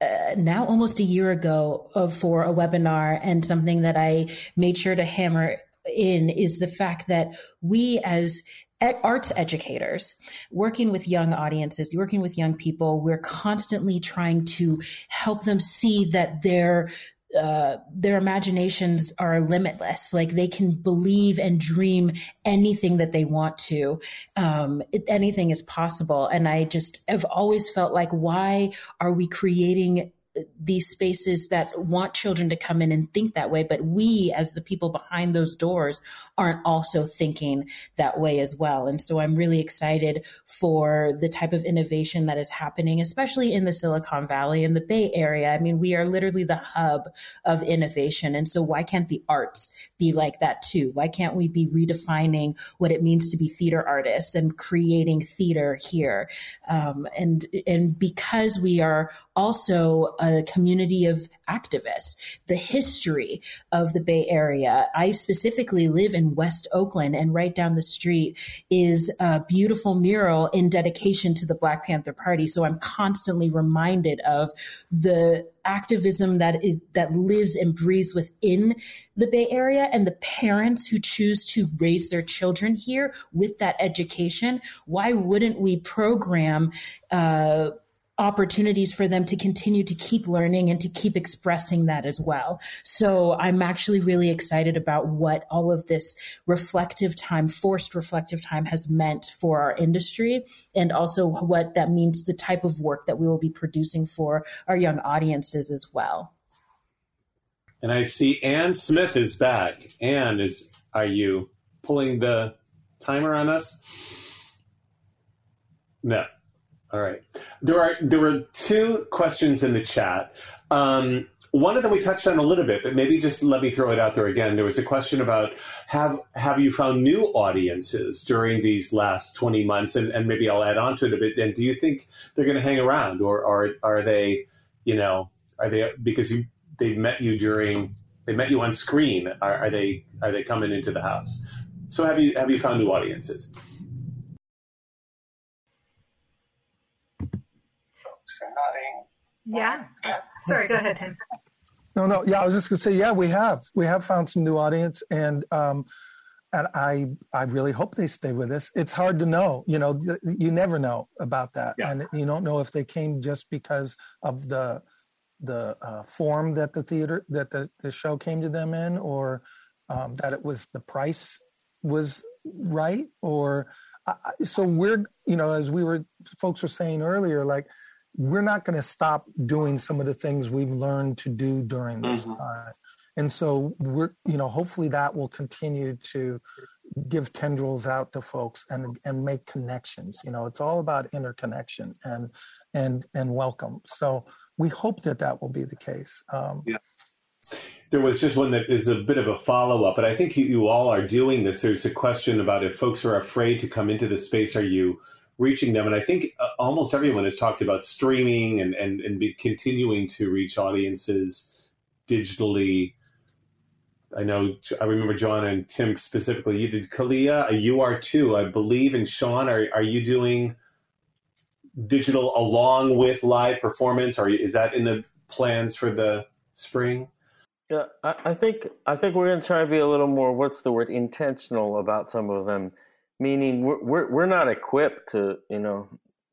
uh, now almost a year ago of, for a webinar and something that I made sure to hammer in is the fact that we as arts educators working with young audiences working with young people we're constantly trying to help them see that their uh, their imaginations are limitless. Like they can believe and dream anything that they want to. Um, it, anything is possible. And I just have always felt like, why are we creating these spaces that want children to come in and think that way, but we, as the people behind those doors, aren't also thinking that way as well. And so I'm really excited for the type of innovation that is happening, especially in the Silicon Valley and the Bay Area. I mean, we are literally the hub of innovation. And so why can't the arts be like that too? Why can't we be redefining what it means to be theater artists and creating theater here? Um, and, and because we are also a community of activists, the history of the Bay Area. I specifically live in West Oakland, and right down the street is a beautiful mural in dedication to the Black Panther Party. So I'm constantly reminded of the activism that is that lives and breathes within the Bay Area and the parents who choose to raise their children here with that education. Why wouldn't we program uh, opportunities for them to continue to keep learning and to keep expressing that as well. So I'm actually really excited about what all of this reflective time, forced reflective time has meant for our industry and also what that means the type of work that we will be producing for our young audiences as well. And I see Anne Smith is back. Anne is are you pulling the timer on us? No. All right. There are there were two questions in the chat. Um, one of them we touched on a little bit, but maybe just let me throw it out there again. There was a question about have have you found new audiences during these last twenty months, and, and maybe I'll add on to it a bit. And do you think they're going to hang around, or are are they, you know, are they because you they met you during they met you on screen? Are, are they are they coming into the house? So have you have you found new audiences? Folks are nodding. Yeah. Sorry, go ahead, Tim. No, no. Yeah, I was just going to say, yeah, we have. We have found some new audience. And, um, and I, I really hope they stay with us. It's hard to know, you know, you never know about that. Yeah. And you don't know if they came just because of the, the uh, form that the theater, that the, the show came to them in, or um, that it was the price was right or uh, so we're you know as we were folks were saying earlier like we're not going to stop doing some of the things we've learned to do during this Mhm. time. And so we're you know hopefully that will continue to give tendrils out to folks and and make connections. You know it's all about interconnection and and and welcome. So we hope that that will be the case. Um, There was just one that is a bit of a follow up, but I think you, you all are doing this. There's a question about if folks are afraid to come into the space, are you reaching them? And I think uh, almost everyone has talked about streaming and, and, and continuing to reach audiences digitally. I know, I remember John and Tim specifically. You did Khalia, you are too, I believe. And Sean, are, are you doing digital along with live performance? Or is that in the plans for the spring? Yeah, I, I think I think we're going to try to be a little more what's the word intentional about some of them, meaning we're we're, we're not equipped to you know.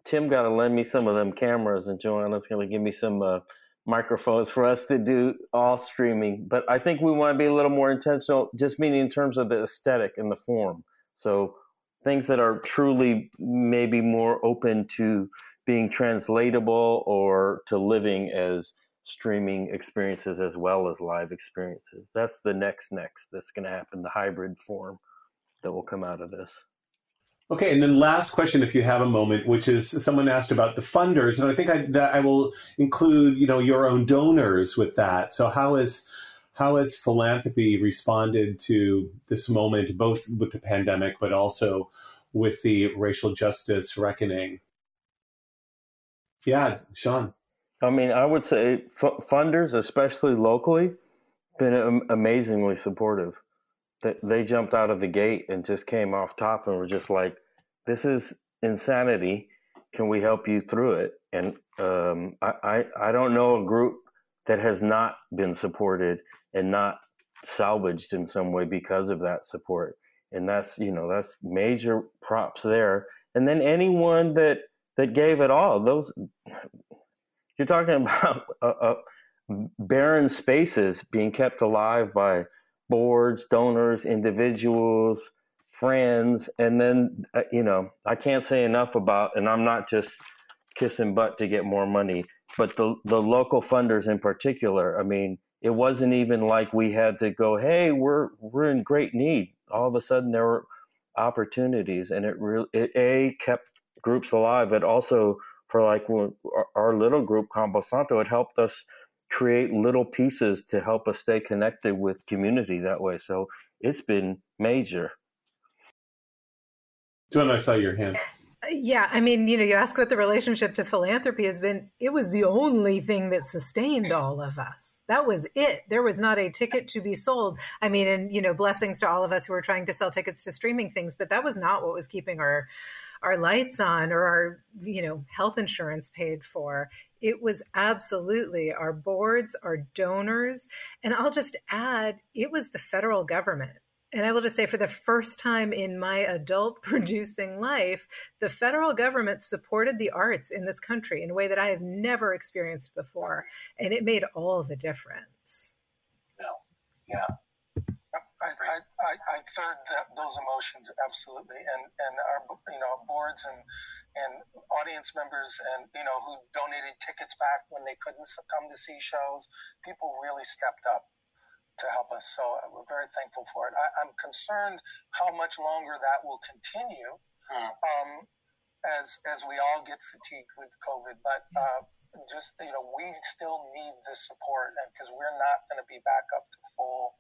Tim got to lend me some of them cameras, and Johanna's going to give me some uh, microphones for us to do all streaming. But I think we want to be a little more intentional, just meaning in terms of the aesthetic and the form. So things that are truly maybe more open to being translatable or to living as streaming experiences as well as live experiences. That's the next next that's going to happen, the hybrid form that will come out of this. Okay, and then last question, if you have a moment, which is someone asked about the funders, and I think I, that I will include, you know, your own donors with that. So how is how has philanthropy responded to this moment, both with the pandemic, but also with the racial justice reckoning? Yeah, Sean. I mean, I would say funders, especially locally, been am- amazingly supportive. They, jumped out of the gate and just came off top and were just like, "This is insanity. Can we help you through it?" And um, I, I I don't know a group that has not been supported and not salvaged in some way because of that support. And that's you know that's major props there. And then anyone that that gave it all, those you're talking <laughs> about uh, uh, barren spaces being kept alive by boards, donors, individuals, friends, and then uh, you know I can't say enough about, and I'm not just kissing butt to get more money, but the the local funders in particular. I mean, it wasn't even like we had to go, hey, we're we're in great need. All of a sudden, there were opportunities, and it really it a kept groups alive, but also for like our, little group Campo Santo, it helped us create little pieces to help us stay connected with community that way. So it's been major. John, I saw your hand. Yeah, I mean, you know, you ask what the relationship to philanthropy has been. It was the only thing that sustained all of us. That was it. There was not a ticket to be sold. I mean, and you know, blessings to all of us who are trying to sell tickets to streaming things, but that was not what was keeping our our lights on or our you know health insurance paid for it was absolutely our boards our donors and i'll just add it was the federal government and I will just say, for the first time in my adult <laughs> producing life, the federal government supported the arts in this country in a way that I have never experienced before. And it made all the difference. No. Yeah. I, I, I, I third that, those emotions absolutely, and and our you know boards and and audience members and you know who donated tickets back when they couldn't come to see shows. People really stepped up to help us. So we're very thankful for it. I, am concerned how much longer that will continue um, as as we all get fatigued with COVID. But uh, just you know, we still need the support, and because we're not going to be back up to full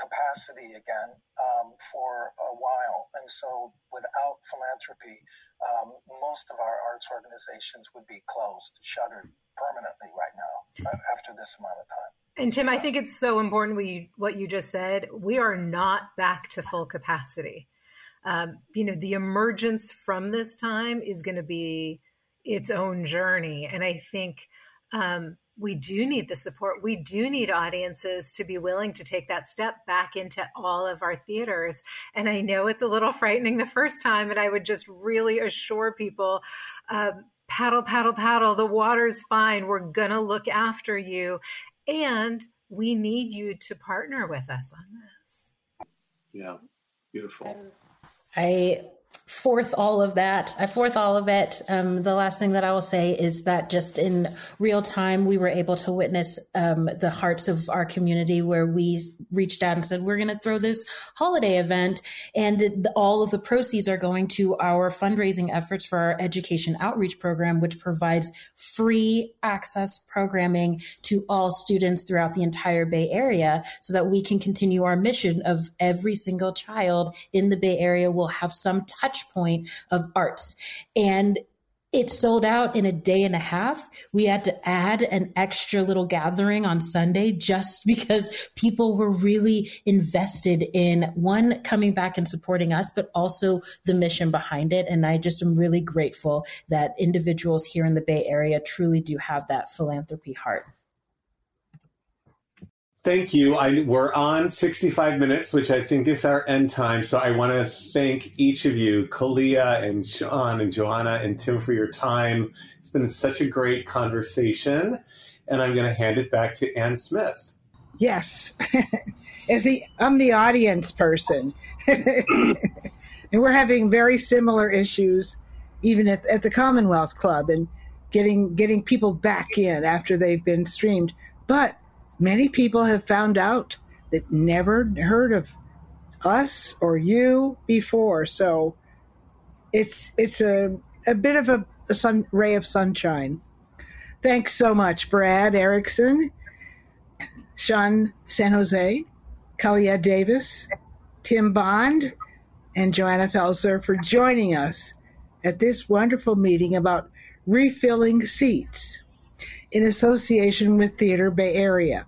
capacity again um, for a while. And so, without philanthropy, um, most of our arts organizations would be closed, shuttered permanently right now uh, after this amount of time. And Tim, I think it's so important you, what you just said. We are not back to full capacity. Um, you know, the emergence from this time is going to be its own journey. And I think um, we do need the support. We do need audiences to be willing to take that step back into all of our theaters. And I know it's a little frightening the first time, and I would just really assure people um, paddle, paddle, paddle. The water's fine. We're going to look after you. And we need you to partner with us on this. Yeah, beautiful. I fourth all of that. I fourth all of it. Um, the last thing that I will say is that just in real time, we were able to witness um, the hearts of our community where we reached out and said, we're going to throw this holiday event. And the, all of the proceeds are going to our fundraising efforts for our education outreach program, which provides free access programming to all students throughout the entire Bay Area so that we can continue our mission of every single child in the Bay Area will have some touch point of arts. And it sold out in a day and a half. We had to add an extra little gathering on Sunday just <laughs> because people were really invested in one, coming back and supporting us, but also the mission behind it. And I just am really grateful that individuals here in the Bay Area truly do have that philanthropy heart. Thank you. I, we're on 65 minutes, which I think is our end time. So I want to thank each of you, Khalia and Sean and Johanna and Tim, for your time. It's been such a great conversation. And I'm going to hand it back to Anne Smith. Yes. <laughs> As the, I'm the audience person. <laughs> and we're having very similar issues even at, at the Commonwealth Club and getting getting people back in after they've been streamed. But many people have found out that never heard of us or you before. So it's it's a a bit of a, a sun ray of sunshine. Thanks so much, Brad Erickson, Sean San Jose, Khalia Davis, Tim Bond, and Johanna Pfaelzer for joining us at this wonderful meeting about refilling seats in association with Theatre Bay Area.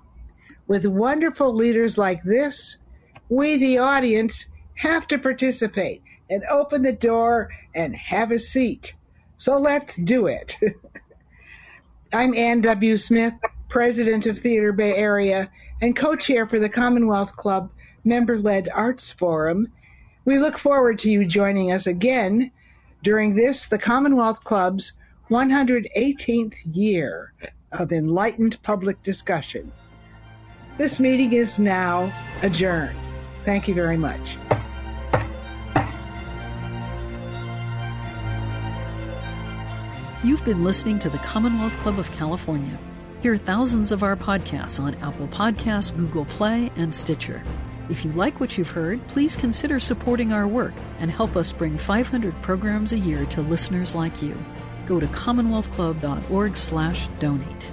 With wonderful leaders like this, we, the audience, have to participate and open the door and have a seat. So let's do it. <laughs> I'm Anne W. Smith, President of Theatre Bay Area and co chair for the Commonwealth Club member led Arts Forum. We look forward to you joining us again during this, the Commonwealth Club's 118th year of enlightened public discussion. This meeting is now adjourned. Thank you very much. You've been listening to the Commonwealth Club of California. Hear thousands of our podcasts on Apple Podcasts, Google Play, and Stitcher. If you like what you've heard, please consider supporting our work and help us bring 500 programs a year to listeners like you. Go to commonwealthclub.org/donate.